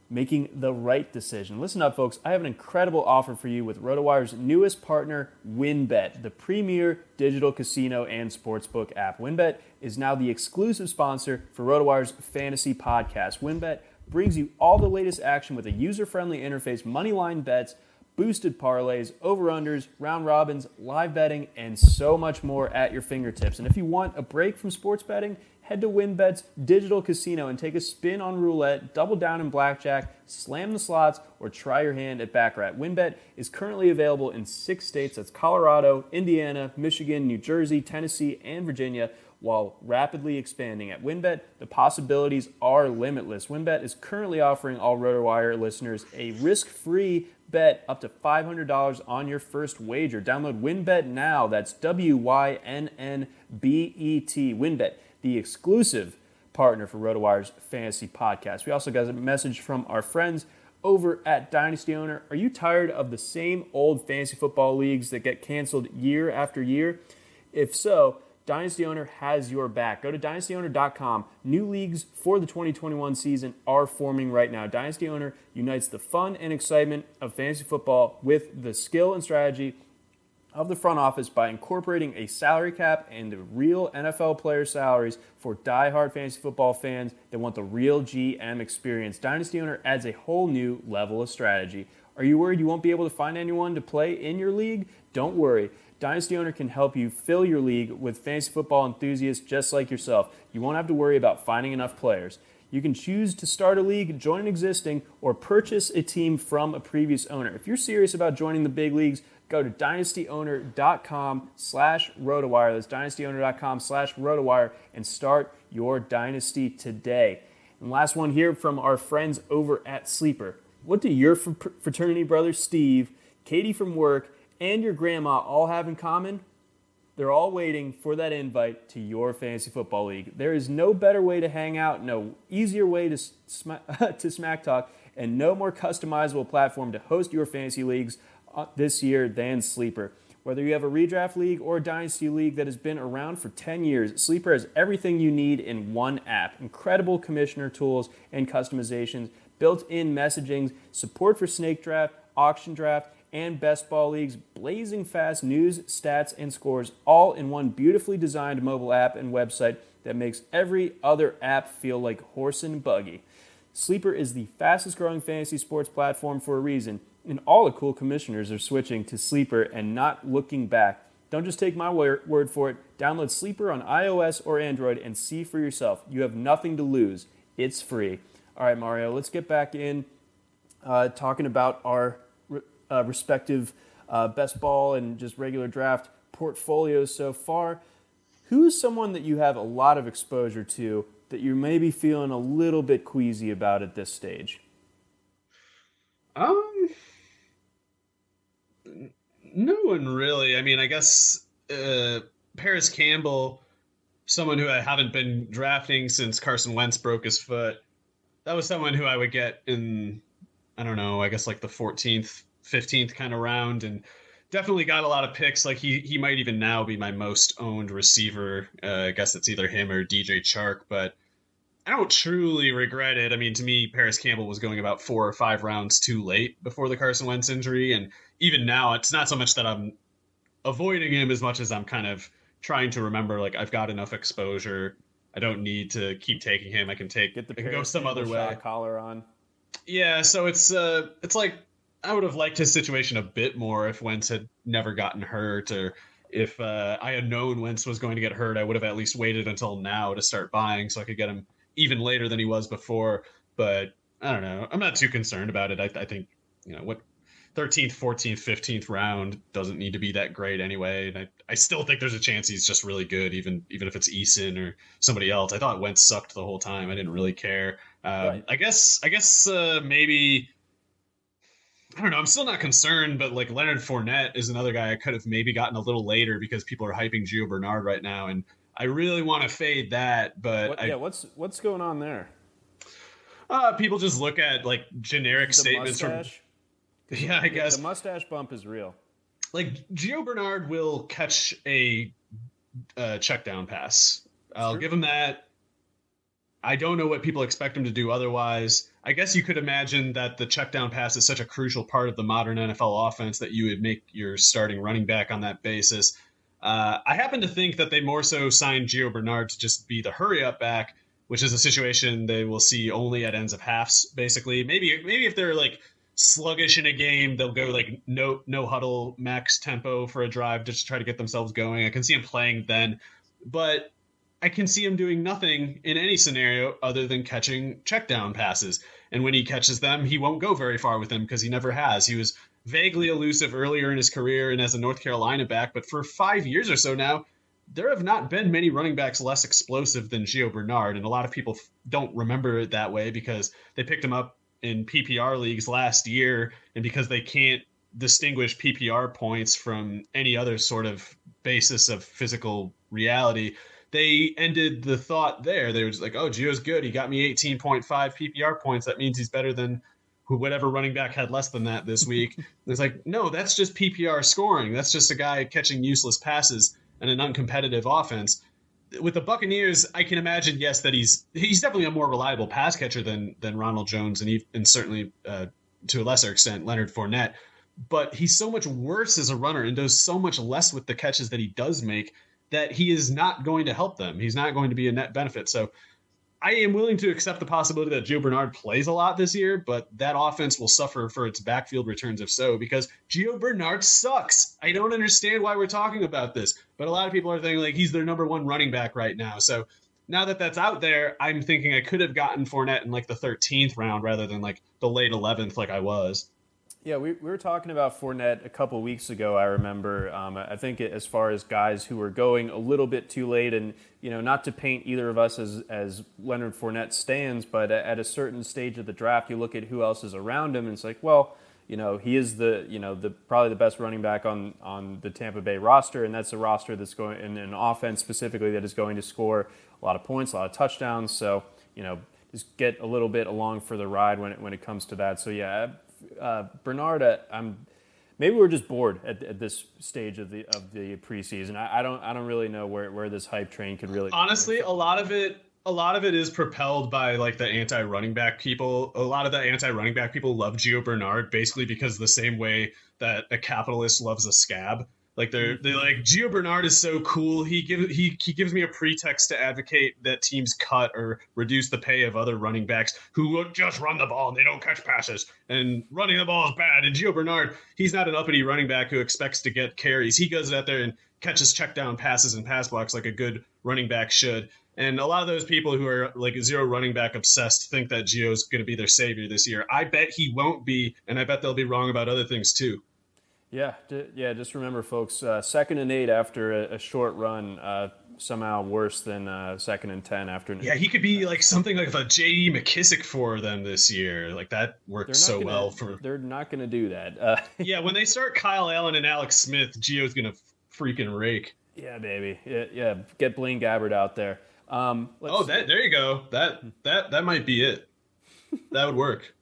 making the right decision. Listen up, folks. I have an incredible offer for you with RotoWire's newest partner, WynnBET, the premier digital casino and sportsbook app. WynnBET is now the exclusive sponsor for RotoWire's fantasy podcast. WynnBET brings you all the latest action with a user-friendly interface, moneyline bets, boosted parlays, over unders, round robins, live betting, and so much more at your fingertips. And if you want a break from sports betting, head to WynnBET's digital casino and take a spin on roulette, double down in blackjack, slam the slots, or try your hand at Baccarat. WynnBET is currently available in six states that's Colorado, Indiana, Michigan, New Jersey, Tennessee, and Virginia while rapidly expanding. At WynnBET, the possibilities are limitless. WynnBET is currently offering all RotoWire listeners a risk-free bet up to $500 on your first wager. Download WynnBET now. That's W Y N N B E T. WynnBET, the exclusive partner for RotoWire's fantasy podcast. We also got a message from our friends over at Dynasty Owner. Are you tired of the same old fantasy football leagues that get canceled year after year? If so, Dynasty Owner has your back. Go to dynastyowner.com. New leagues for the 2021 season are forming right now. Dynasty Owner unites the fun and excitement of fantasy football with the skill and strategy of the front office by incorporating a salary cap and the real NFL player salaries for die-hard fantasy football fans that want the real GM experience. Dynasty Owner adds a whole new level of strategy. Are you worried you won't be able to find anyone to play in your league? Don't worry. Dynasty Owner can help you fill your league with fantasy football enthusiasts just like yourself. You won't have to worry about finding enough players. You can choose to start a league, join an existing, or purchase a team from a previous owner. If you're serious about joining the big leagues, go to dynastyowner.com slash rotowire. That's dynastyowner.com slash rotowire and start your dynasty today. And last one here from our friends over at Sleeper. What do your fraternity brother Steve, Katie from work, and your grandma all have in common? They're all waiting for that invite to your fantasy football league. There is no better way to hang out, no easier way to, sm- (laughs) to smack talk, and no more customizable platform to host your fantasy leagues uh, this year than Sleeper. Whether you have a redraft league or a dynasty league that has been around for 10 years, Sleeper has everything you need in one app. Incredible commissioner tools and customizations, built in messaging, support for snake draft, auction draft, and best ball leagues, blazing fast news, stats, and scores all in one beautifully designed mobile app and website that makes every other app feel like horse and buggy. Sleeper is the fastest growing fantasy sports platform for a reason, and all the cool commissioners are switching to Sleeper and not looking back. Don't just take my word for it. Download Sleeper on iOS or Android and see for yourself. You have nothing to lose. It's free. All right, Mario, let's get back in uh, talking about our uh, respective uh, best ball and just regular draft portfolios so far. Who is someone that you have a lot of exposure to that you're maybe feeling a little bit queasy about at this stage? Um, no one really. I mean, I guess uh, Parris Campbell, someone who I haven't been drafting since Carson Wentz broke his foot. That was someone who I would get in, I don't know, I guess like the 14th, 15th kind of round and definitely got a lot of picks. Like he he might even now be my most owned receiver. Uh, I guess it's either him or DJ Chark, but I don't truly regret it. I mean, to me, Parris Campbell was going about four or five rounds too late before the Carson Wentz injury, and even now, it's not so much that I'm avoiding him as much as I'm kind of trying to remember like I've got enough exposure. I don't need to keep taking him. I can take get the I can go some other way. Collar on. Yeah, so it's uh it's like I would have liked his situation a bit more if Wentz had never gotten hurt, or if uh, I had known Wentz was going to get hurt, I would have at least waited until now to start buying so I could get him even later than he was before. But I don't know. I'm not too concerned about it. I, I think you know what 13th, 14th, 15th round doesn't need to be that great anyway. And I, I still think there's a chance he's just really good, even even if it's Eason or somebody else. I thought Wentz sucked the whole time. I didn't really care. Um, right. I guess I guess uh, maybe I don't know. I'm still not concerned, but like Leonard Fournette is another guy I could have maybe gotten a little later because people are hyping Gio Bernard right now, and I really want to fade that. But what, I, yeah, what's what's going on there? Uh, people just look at like generic the statements mustache? from. (laughs) Yeah, I guess the mustache bump is real. Like Gio Bernard will catch a uh, check down pass. I'll give him that. I don't know what people expect him to do otherwise. I guess you could imagine that the check down pass is such a crucial part of the modern NFL offense that you would make your starting running back on that basis. Uh, I happen to think that they more so signed Gio Bernard to just be the hurry up back, which is a situation they will see only at ends of halves, basically. Maybe maybe if they're like sluggish in a game, they'll go like no no huddle max tempo for a drive just to try to get themselves going. I can see him playing then, but I can see him doing nothing in any scenario other than catching check down passes. And when he catches them, he won't go very far with them because he never has. He was vaguely elusive earlier in his career and as a North Carolina back, but for five years or so now, there have not been many running backs less explosive than Gio Bernard. And a lot of people don't remember it that way because they picked him up in PPR leagues last year and because they can't distinguish PPR points from any other sort of basis of physical reality they ended the thought there. They were just like, "Oh, Gio's good. He got me 18.5 PPR points. That means he's better than whatever running back had less than that this week." (laughs) it's like, no, that's just PPR scoring. That's just a guy catching useless passes and an uncompetitive offense. With the Buccaneers, I can imagine, yes, that he's he's definitely a more reliable pass catcher than than Ronald Jones and he, and certainly uh, to a lesser extent Leonard Fournette. But he's so much worse as a runner and does so much less with the catches that he does make that he is not going to help them. He's not going to be a net benefit. So I am willing to accept the possibility that Gio Bernard plays a lot this year, but that offense will suffer for its backfield returns if so, because Gio Bernard sucks. I don't understand why we're talking about this, but a lot of people are thinking like he's their number one running back right now. So now that that's out there, I'm thinking I could have gotten Fournette in like the 13th round rather than like the late 11th, like I was. Yeah, we, we were talking about Fournette a couple weeks ago. I remember. Um, I think as far as guys who were going a little bit too late, and you know, not to paint either of us as as Leonard Fournette stands, but at a certain stage of the draft, you look at who else is around him, and it's like, well, you know, he is the you know the probably the best running back on on the Tampa Bay roster, and that's a roster that's going in an offense specifically that is going to score a lot of points, a lot of touchdowns. So you know, just get a little bit along for the ride when it when it comes to that. So yeah, uh, Bernard, uh, I'm maybe we're just bored at, at, this stage of the of the preseason. I, I, don't I don't really know where, where this hype train could really. Honestly, a lot of it a lot of it is propelled by like the anti running back people. A lot of the anti running back people love Gio Bernard basically because the same way that a capitalist loves a scab. Like they're mm-hmm. they like Gio Bernard is so cool. He gives he he gives me a pretext to advocate that teams cut or reduce the pay of other running backs who just run the ball and they don't catch passes. And running the ball is bad. And Gio Bernard, he's not an uppity running back who expects to get carries. He goes out there and catches check down passes and pass blocks like a good running back should. And a lot of those people who are like zero running back obsessed think that Gio's going to be their savior this year. I bet he won't be, and I bet they'll be wrong about other things too. Yeah, yeah. Just remember, folks. Uh, second and eight after a, a short run, uh, somehow worse than uh, second and ten after. Yeah, he could be like something like a J.D. McKissick for them this year. Like that worked so gonna, well for. They're not going to do that. Uh, (laughs) yeah, when they start Kyle Allen and Alex Smith, Gio's going to freaking rake. Yeah, baby. Yeah, yeah. Get Blaine Gabbert out there. Um, oh, that there you go. That that that might be it. (laughs) That would work.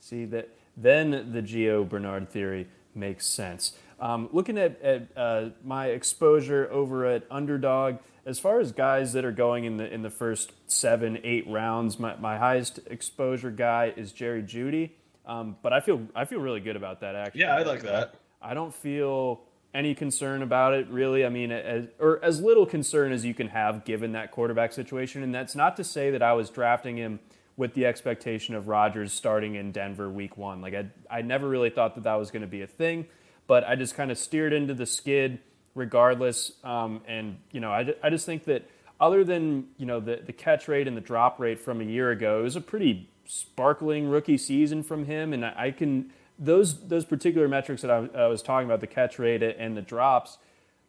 See that then the Gio Bernard theory makes sense. Um, looking at, at uh, my exposure over at Underdog, as far as guys that are going in the in the first seven, eight rounds, my, my highest exposure guy is Jerry Jeudy. Um, but I feel I feel really good about that actually. Yeah, I like that. I don't feel any concern about it really. I mean, as, or as little concern as you can have given that quarterback situation. And that's not to say that I was drafting him with the expectation of Rodgers starting in Denver week one. Like I, I never really thought that that was going to be a thing, but I just kind of steered into the skid regardless. Um, and you know, I, I just think that other than you know the the catch rate and the drop rate from a year ago, it was a pretty sparkling rookie season from him, and I, I can those those particular metrics that I, I was talking about, the catch rate and the drops,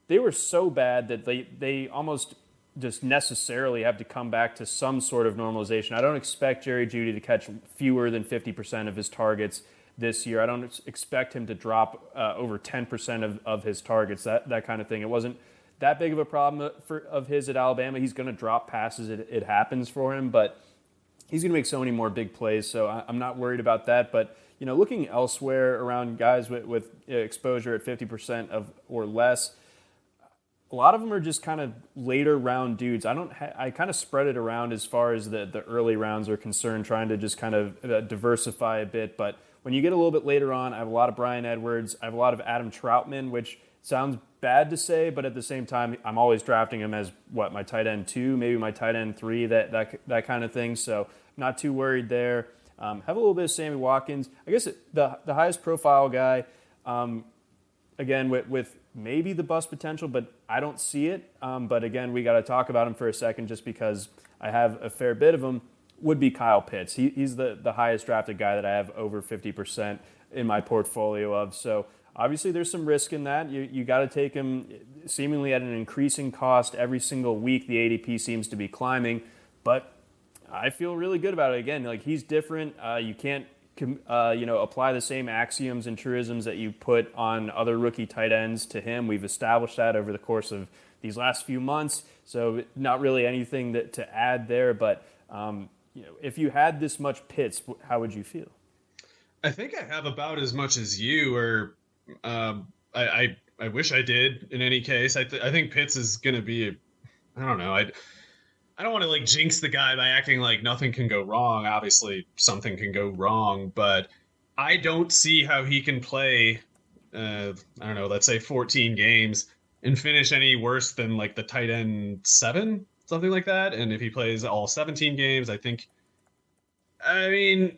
they were so bad that they they almost just necessarily have to come back to some sort of normalization. I don't expect Jerry Jeudy to catch fewer than 50% of his targets this year. I don't expect him to drop uh, over 10% of, of his targets, that, that kind of thing. It wasn't that big of a problem for, of his at Alabama. He's going to drop passes, it, it happens for him, but he's going to make so many more big plays, so I, I'm not worried about that. But, you know, looking elsewhere around guys with, with exposure at 50% of or less – a lot of them are just kind of later round dudes. I don't. Ha- I kind of spread it around as far as the the early rounds are concerned, trying to just kind of uh, diversify a bit. But when you get a little bit later on, I have a lot of Bryan Edwards. I have a lot of Adam Trautman, which sounds bad to say, but at the same time, I'm always drafting him as what my tight end two, maybe my tight end three, that that that kind of thing. So not too worried there. Um, have a little bit of Sammy Watkins. I guess the the highest profile guy. Um, again, with, with maybe the bust potential, but I don't see it. Um, but again, we got to talk about him for a second just because I have a fair bit of him. Would be Kyle Pitts. He, he's the, the highest drafted guy that I have over 50% in my portfolio of. So obviously, there's some risk in that. You, you got to take him seemingly at an increasing cost every single week. The ADP seems to be climbing, but I feel really good about it. Again, like he's different. Uh, you can't uh, you know, apply the same axioms and truisms that you put on other rookie tight ends to him. We've established that over the course of these last few months. So not really anything that, to add there. But um, you know, if you had this much Pitts, how would you feel? I think I have about as much as you, or um, I, I, I wish I did. In any case, I, th- I think Pitts is going to be. I don't know. I I don't want to like jinx the guy by acting like nothing can go wrong. Obviously, something can go wrong, but I don't see how he can play. Uh, I don't know. Let's say 14 games and finish any worse than like the tight end seven. something like that. And if he plays all 17 games, I think, I mean,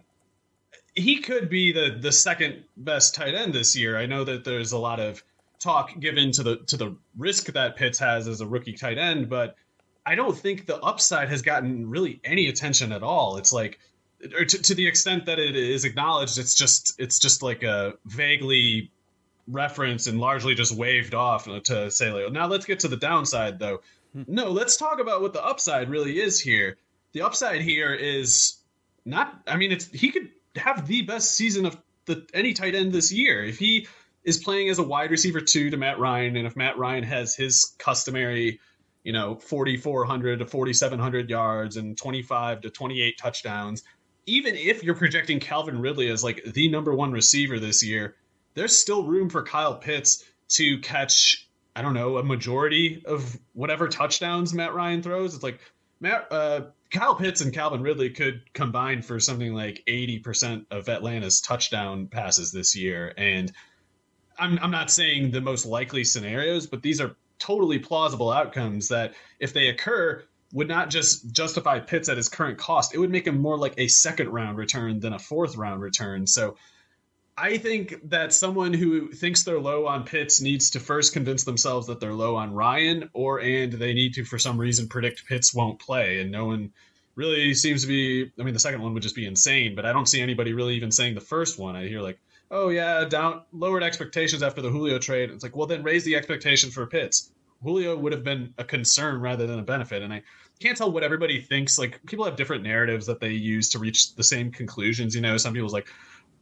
he could be the the second best tight end this year. I know that there's a lot of talk given to the to the risk that Pitts has as a rookie tight end, but I don't think the upside has gotten really any attention at all. It's like or to, to the extent that it is acknowledged, it's just it's just like a vaguely referenced and largely just waved off to say like now let's get to the downside though. Hmm. No, let's talk about what the upside really is here. The upside here is not I mean it's he could have the best season of the any tight end this year. If he is playing as a wide receiver two to Matt Ryan, and if Matt Ryan has his customary, you know, 4,400 to 4,700 yards and 25 to 28 touchdowns, even if you're projecting Calvin Ridley as like the number one receiver this year, there's still room for Kyle Pitts to catch, I don't know, a majority of whatever touchdowns Matt Ryan throws. It's like Matt, uh, Kyle Pitts and Calvin Ridley could combine for something like 80% of Atlanta's touchdown passes this year. And I'm, I'm not saying the most likely scenarios, but these are totally plausible outcomes that if they occur, would not just justify Pitts at his current cost. It would make him more like a second round return than a fourth round return. So I think that someone who thinks they're low on Pitts needs to first convince themselves that they're low on Ryan, or and they need to, for some reason, predict Pitts won't play. And no one really seems to be. I mean, the second one would just be insane, but I don't see anybody really even saying the first one. I hear like, oh yeah, down lowered expectations after the Julio trade. It's like, well, then raise the expectation for Pitts. Julio would have been a concern rather than a benefit, and I can't tell what everybody thinks. Like people have different narratives that they use to reach the same conclusions. You know, some people's like,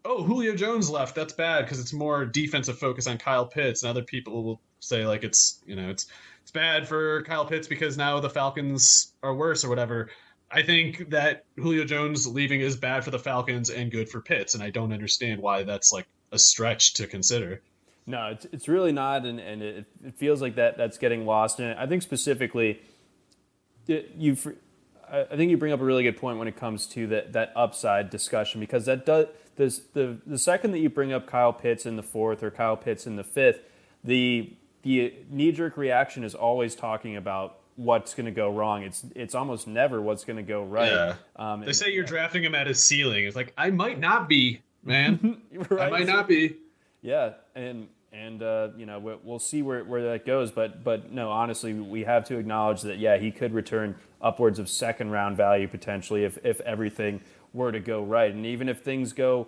oh, Julio Jones left. That's bad because it's more defensive focus on Kyle Pitts. And other people will say like it's you know it's it's bad for Kyle Pitts because now the Falcons are worse or whatever. I think that Julio Jones leaving is bad for the Falcons and good for Pitts, and I don't understand why that's like a stretch to consider. No, it's, it's really not, and, and it, it feels like that that's getting lost. And I think specifically, you I think you bring up a really good point when it comes to that that upside discussion because that does this, the the second that you bring up Kyle Pitts in the fourth or Kyle Pitts in the fifth, the the knee jerk reaction is always talking about what's going to go wrong. It's it's almost never what's going to go right. Yeah. Um, they say you're drafting him at his ceiling. It's like I might not be, man. right? (laughs) I might not be. Yeah, and and uh, you know we'll see where, where that goes. But but no, honestly, we have to acknowledge that yeah, he could return upwards of second round value potentially if if everything were to go right. And even if things go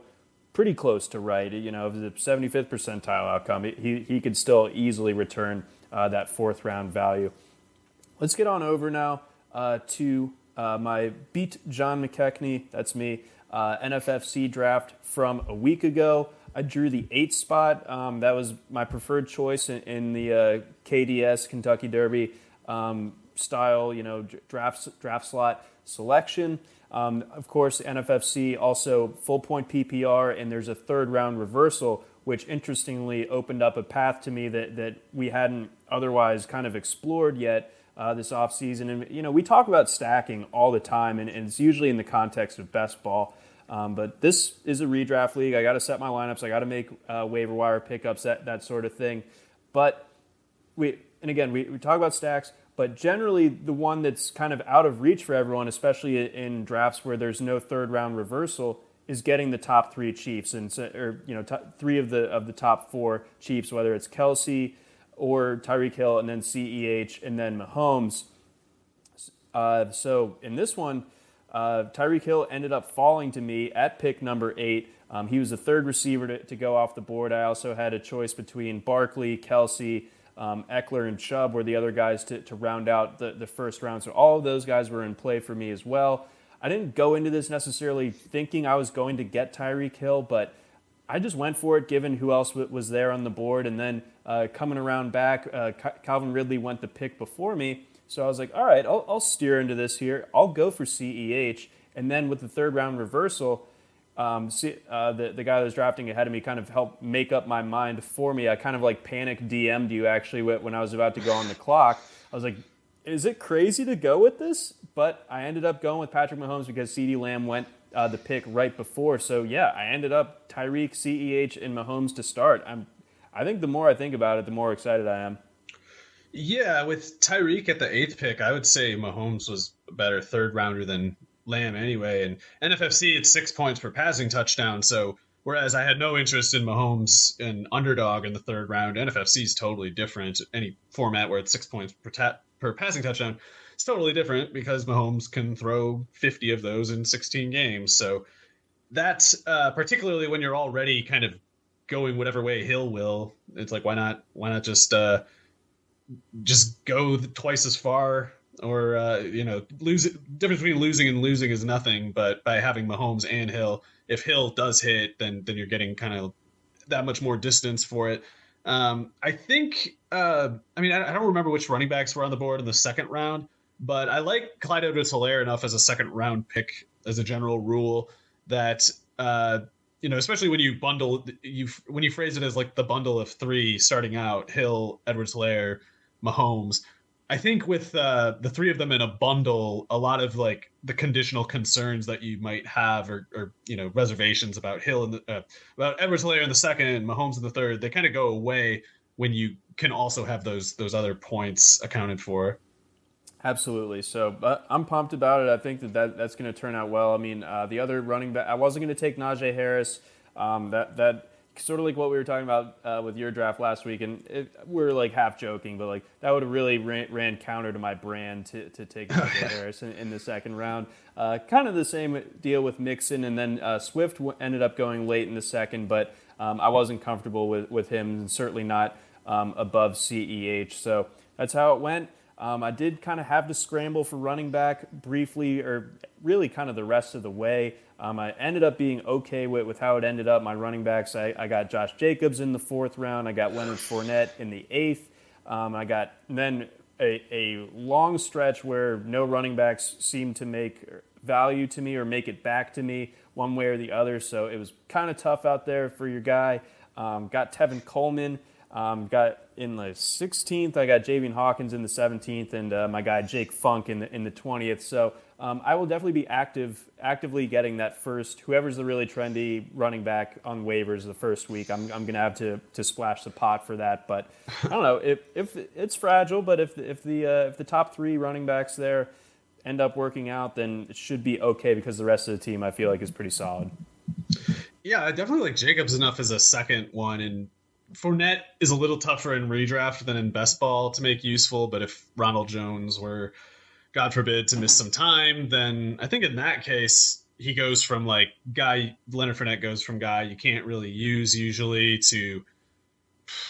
pretty close to right, you know, if the 75th percentile outcome, he, he could still easily return uh, that fourth round value. Let's get on over now uh, to uh, my beat John McKechnie, that's me, uh, NFFC draft from a week ago. I drew the eighth spot. Um, that was my preferred choice in, in the uh, KDS Kentucky Derby um, style, you know, draft draft slot selection. Um, of course, NFFC also full point PPR, and there's a third round reversal, which interestingly opened up a path to me that, that we hadn't otherwise kind of explored yet uh, this offseason. And, you know, we talk about stacking all the time, and, and it's usually in the context of best ball. Um, but this is a redraft league. I got to set my lineups. I got to make uh, waiver wire pickups, that, that sort of thing. But we, and again, we, we talk about stacks. But generally, the one that's kind of out of reach for everyone, especially in drafts where there's no third round reversal, is getting the top three Chiefs and or you know three of the of the top four Chiefs, whether it's Kelce or Tyreek Hill, and then CEH and then Mahomes. Uh, so in this one, uh, Tyreek Hill ended up falling to me at pick number eight. Um, he was the third receiver to, to, go off the board. I also had a choice between Barkley, Kelce, um, Ekeler and Chubb were the other guys to, to round out the, the first round. So all of those guys were in play for me as well. I didn't go into this necessarily thinking I was going to get Tyreek Hill, but I just went for it given who else was there on the board. And then uh, coming around back, uh, Calvin Ridley went the pick before me. So I was like, all right, I'll, I'll steer into this here. I'll go for CEH. And then with the third round reversal, um, see, uh, the, the guy that was drafting ahead of me kind of helped make up my mind for me. I kind of like panic DM'd you actually when I was about to go on the clock. I was like, is it crazy to go with this? But I ended up going with Patrick Mahomes because CeeDee Lamb went uh, the pick right before. So yeah, I ended up Tyreek, CEH, and Mahomes to start. I'm, I think the more I think about it, the more excited I am. Yeah, with Tyreek at the eighth pick, I would say Mahomes was a better third rounder than Lamb anyway. And NFFC, it's six points per passing touchdown. So whereas I had no interest in Mahomes and underdog in the third round, NFFC is totally different. Any format where it's six points per, ta- per passing touchdown, it's totally different because Mahomes can throw 50 of those in 16 games. So that's uh, particularly when you're already kind of going whatever way Hill will. It's like why not? Why not just uh, just go twice as far? Or uh, you know, lose difference between losing and losing is nothing. But by having Mahomes and Hill, if Hill does hit, then then you're getting kind of that much more distance for it. Um, I think. Uh, I mean, I, I, don't remember which running backs were on the board in the second round, but I like Clyde Edwards-Helaire enough as a second round pick as a general rule that uh, you know, especially when you bundle you when you phrase it as like the bundle of three starting out: Hill, Edwards-Helaire, Mahomes. I think with uh, the three of them in a bundle, a lot of like the conditional concerns that you might have, or, or you know, reservations about Hill and uh, about Edwards-Helaire in the second, Mahomes in the third, they kind of go away when you can also have those those other points accounted for. Absolutely. So but I'm pumped about it. I think that, that that's going to turn out well. I mean, uh, the other running back, I wasn't going to take Najee Harris. Um, that that sort of like what we were talking about uh, with your draft last week, and it, we're like half joking, but like that would have really ran, ran, counter to my brand to, to take Najee (laughs) Harris in, in, the second round. Uh, kind of the same deal with Mixon, and then uh, Swift w- ended up going late in the second, but um, I wasn't comfortable with, with him, and certainly not um, above CEH. So that's how it went. Um, I did kind of have to scramble for running back briefly, or really kind of the rest of the way. Um, I ended up being okay with, with how it ended up. My running backs, I, I got Josh Jacobs in the fourth round. I got Leonard Fournette in the eighth. Um, I got then a, a long stretch where no running backs seemed to make value to me or make it back to me one way or the other. So it was kind of tough out there for your guy. Um, got Tevin Coleman. Um, got in the 16th. I got Javian Hawkins in the 17th, and uh, my guy Jake Funk in the in the 20th. So um, I will definitely be active, actively getting that first. Whoever's the really trendy running back on waivers the first week, I'm, I'm gonna have to to splash the pot for that. But I don't know if if it's fragile, but if if the uh, if the top three running backs there end up working out, then it should be okay because the rest of the team I feel like is pretty solid. Yeah, I definitely like Jacobs enough as a second one, and Fournette is a little tougher in redraft than in best ball to make useful, but if Ronald Jones were, God forbid, to miss some time, then I think in that case he goes from like guy Leonard Fournette goes from guy you can't really use usually to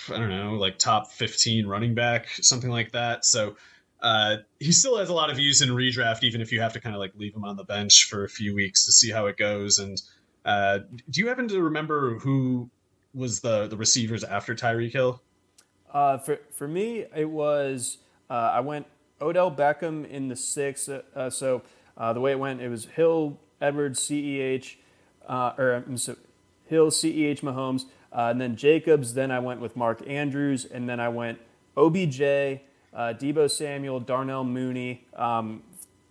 I don't know like top fifteen running back something like that. So uh, he still has a lot of use in redraft, even if you have to kind of like leave him on the bench for a few weeks to see how it goes. And uh, do you happen to remember who was the the receivers after Tyreek Hill? Uh, for for me, it was uh, I went Odell Beckham in the sixth. Uh, uh so uh, the way it went, it was Hill, Edwards, CEH, uh, or so Hill, CEH, Mahomes, and then Jacobs. Then I went with Mark Andrews, and then I went OBJ, Deebo Samuel, Darnell Mooney um,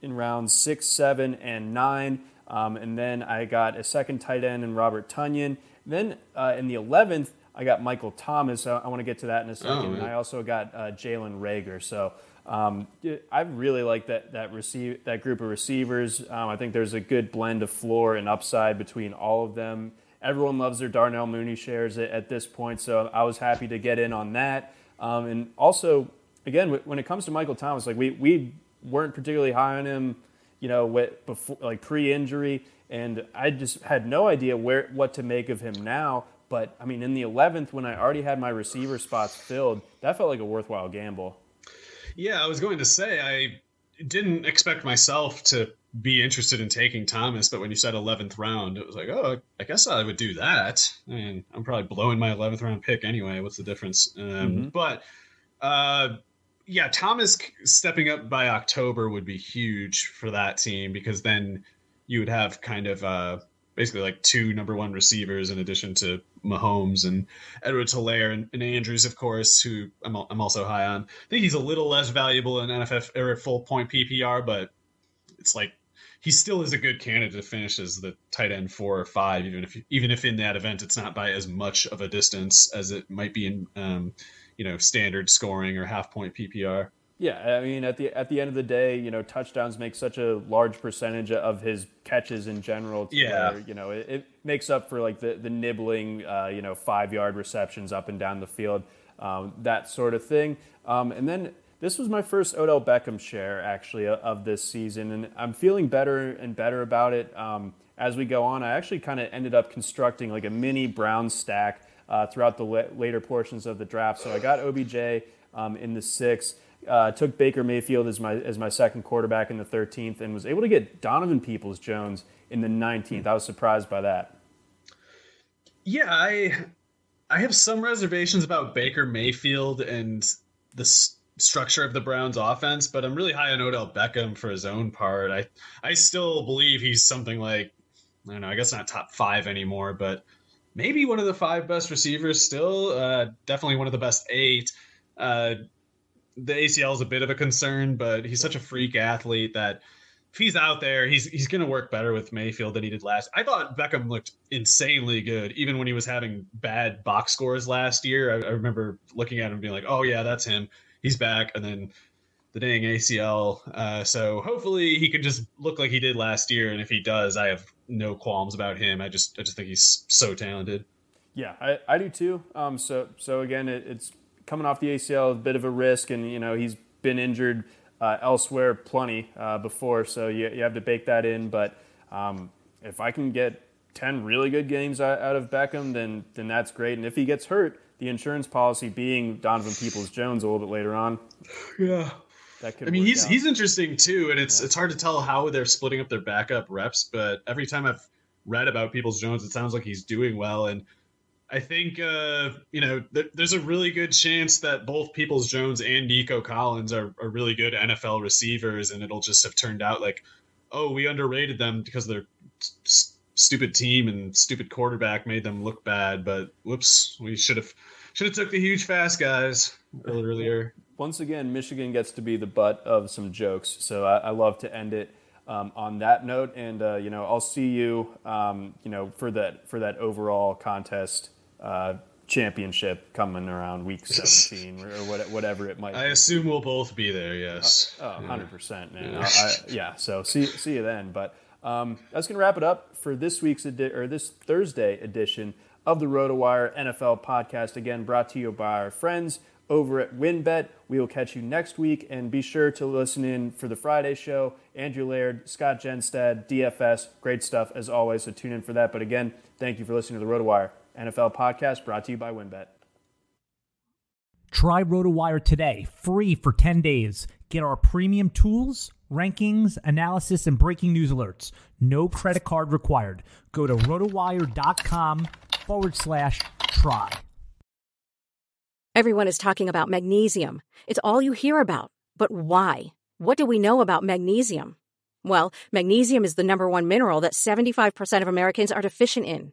in rounds six, seven, and nine. Um, and then I got a second tight end in Robert Tonyan. Then uh, in the 11th, I got Michael Thomas. I, I want to get to that in a second. Oh, and I also got uh, Jalen Reagor. So um, I really like that that receive that group of receivers. Um, I think there's a good blend of floor and upside between all of them. Everyone loves their Darnell Mooney shares at, at this point, so I was happy to get in on that. Um, and also, again, when it comes to Michael Thomas, like we we weren't particularly high on him, you know, with, before like pre-injury and I just had no idea where what to make of him now. But I mean, in the 11th, when I already had my receiver spots filled, that felt like a worthwhile gamble. Yeah, I was going to say I didn't expect myself to be interested in taking Thomas, but when you said 11th round, it was like, oh, I guess I would do that. I mean, I'm probably blowing my 11th round pick anyway. What's the difference? Um, mm-hmm. But uh, yeah, Thomas stepping up by October would be huge for that team because then you would have kind of uh, basically like two number one receivers in addition to Mahomes and Edward Helaire and, and, Andrews, of course, who I'm, I'm also high on. I think he's a little less valuable in NFF or full point PPR, but it's like he still is a good candidate to finish as the tight end four or five, even if even if in that event it's not by as much of a distance as it might be in um, you know standard scoring or half point PPR. Yeah, I mean, at the at the end of the day, you know, touchdowns make such a large percentage of his catches in general. yeah, where, you know, it, it, makes up for like the the nibbling, uh, you know, five yard receptions up and down the field, um, that sort of thing. Um, and then this was my first Odell Beckham share actually of this season, and I'm feeling better and better about it um, as we go on. I actually kind of ended up constructing like a mini Brown stack uh, throughout the later portions of the draft. So I got OBJ um, in the sixth. Uh, took Baker Mayfield as my as my second quarterback in the 13th, and was able to get Donovan Peoples Jones in the 19th. I was surprised by that. Yeah, I I have some reservations about Baker Mayfield and the s- structure of the Browns' offense, but I'm really high on Odell Beckham for his own part. I I still believe he's something like I don't know. I guess not top five anymore, but maybe one of the five best receivers still. Uh, definitely one of the best eight. Uh, the ACL is a bit of a concern, but he's such a freak athlete that if he's out there, he's he's going to work better with Mayfield than he did last. I thought Beckham looked insanely good, even when he was having bad box scores last year. I, I remember looking at him being like, "Oh yeah, that's him. He's back." And then the dang ACL. Uh, so hopefully he can just look like he did last year. And if he does, I have no qualms about him. I just I just think he's so talented. Yeah, I, I do too. Um, so so again, it, it's coming off the ACL, a bit of a risk, and you know he's been injured uh, elsewhere plenty uh, before, so you, you have to bake that in. But um, if I can get ten really good games out, of Beckham, then then that's great. And if he gets hurt, the insurance policy being Donovan Peoples Jones a little bit later on. Yeah. That could I mean, he's out. he's interesting too, and it's yeah. it's hard to tell how they're splitting up their backup reps. But every time I've read about Peoples Jones, it sounds like he's doing well. And I think uh, you know th- there's a really good chance that both Peoples Jones and Nico Collins are, are really good NFL receivers, and it'll just have turned out like, oh, we underrated them because their st- stupid team and stupid quarterback made them look bad. But whoops, we should have should have took the huge fast guys earlier. (laughs) Once again, Michigan gets to be the butt of some jokes, so I, I love to end it. Um, on that note, and uh, you know, I'll see you, um, you know, for that for that overall contest uh, championship coming around week 17 or whatever it might I be. assume we'll both be there, yes. Uh, oh, 100%, man. Yeah. I, yeah, so see, see you then. But um, that's going to wrap it up for this week's edi- or this Thursday edition of the RotoWire NFL podcast. Again, brought to you by our friends over at WynnBET. We will catch you next week, and be sure to listen in for the Friday show. Andrew Laird, Scott Jenstad, DFS, great stuff as always. So tune in for that. But again, thank you for listening to the RotoWire NFL podcast brought to you by WynnBET. Try RotoWire today, free for 10 days. Get our premium tools, rankings, analysis, and breaking news alerts. No credit card required. Go to rotowire.com forward slash try. Everyone is talking about magnesium. It's all you hear about. But why? What do we know about magnesium? Well, magnesium is the number one mineral that 75% of Americans are deficient in.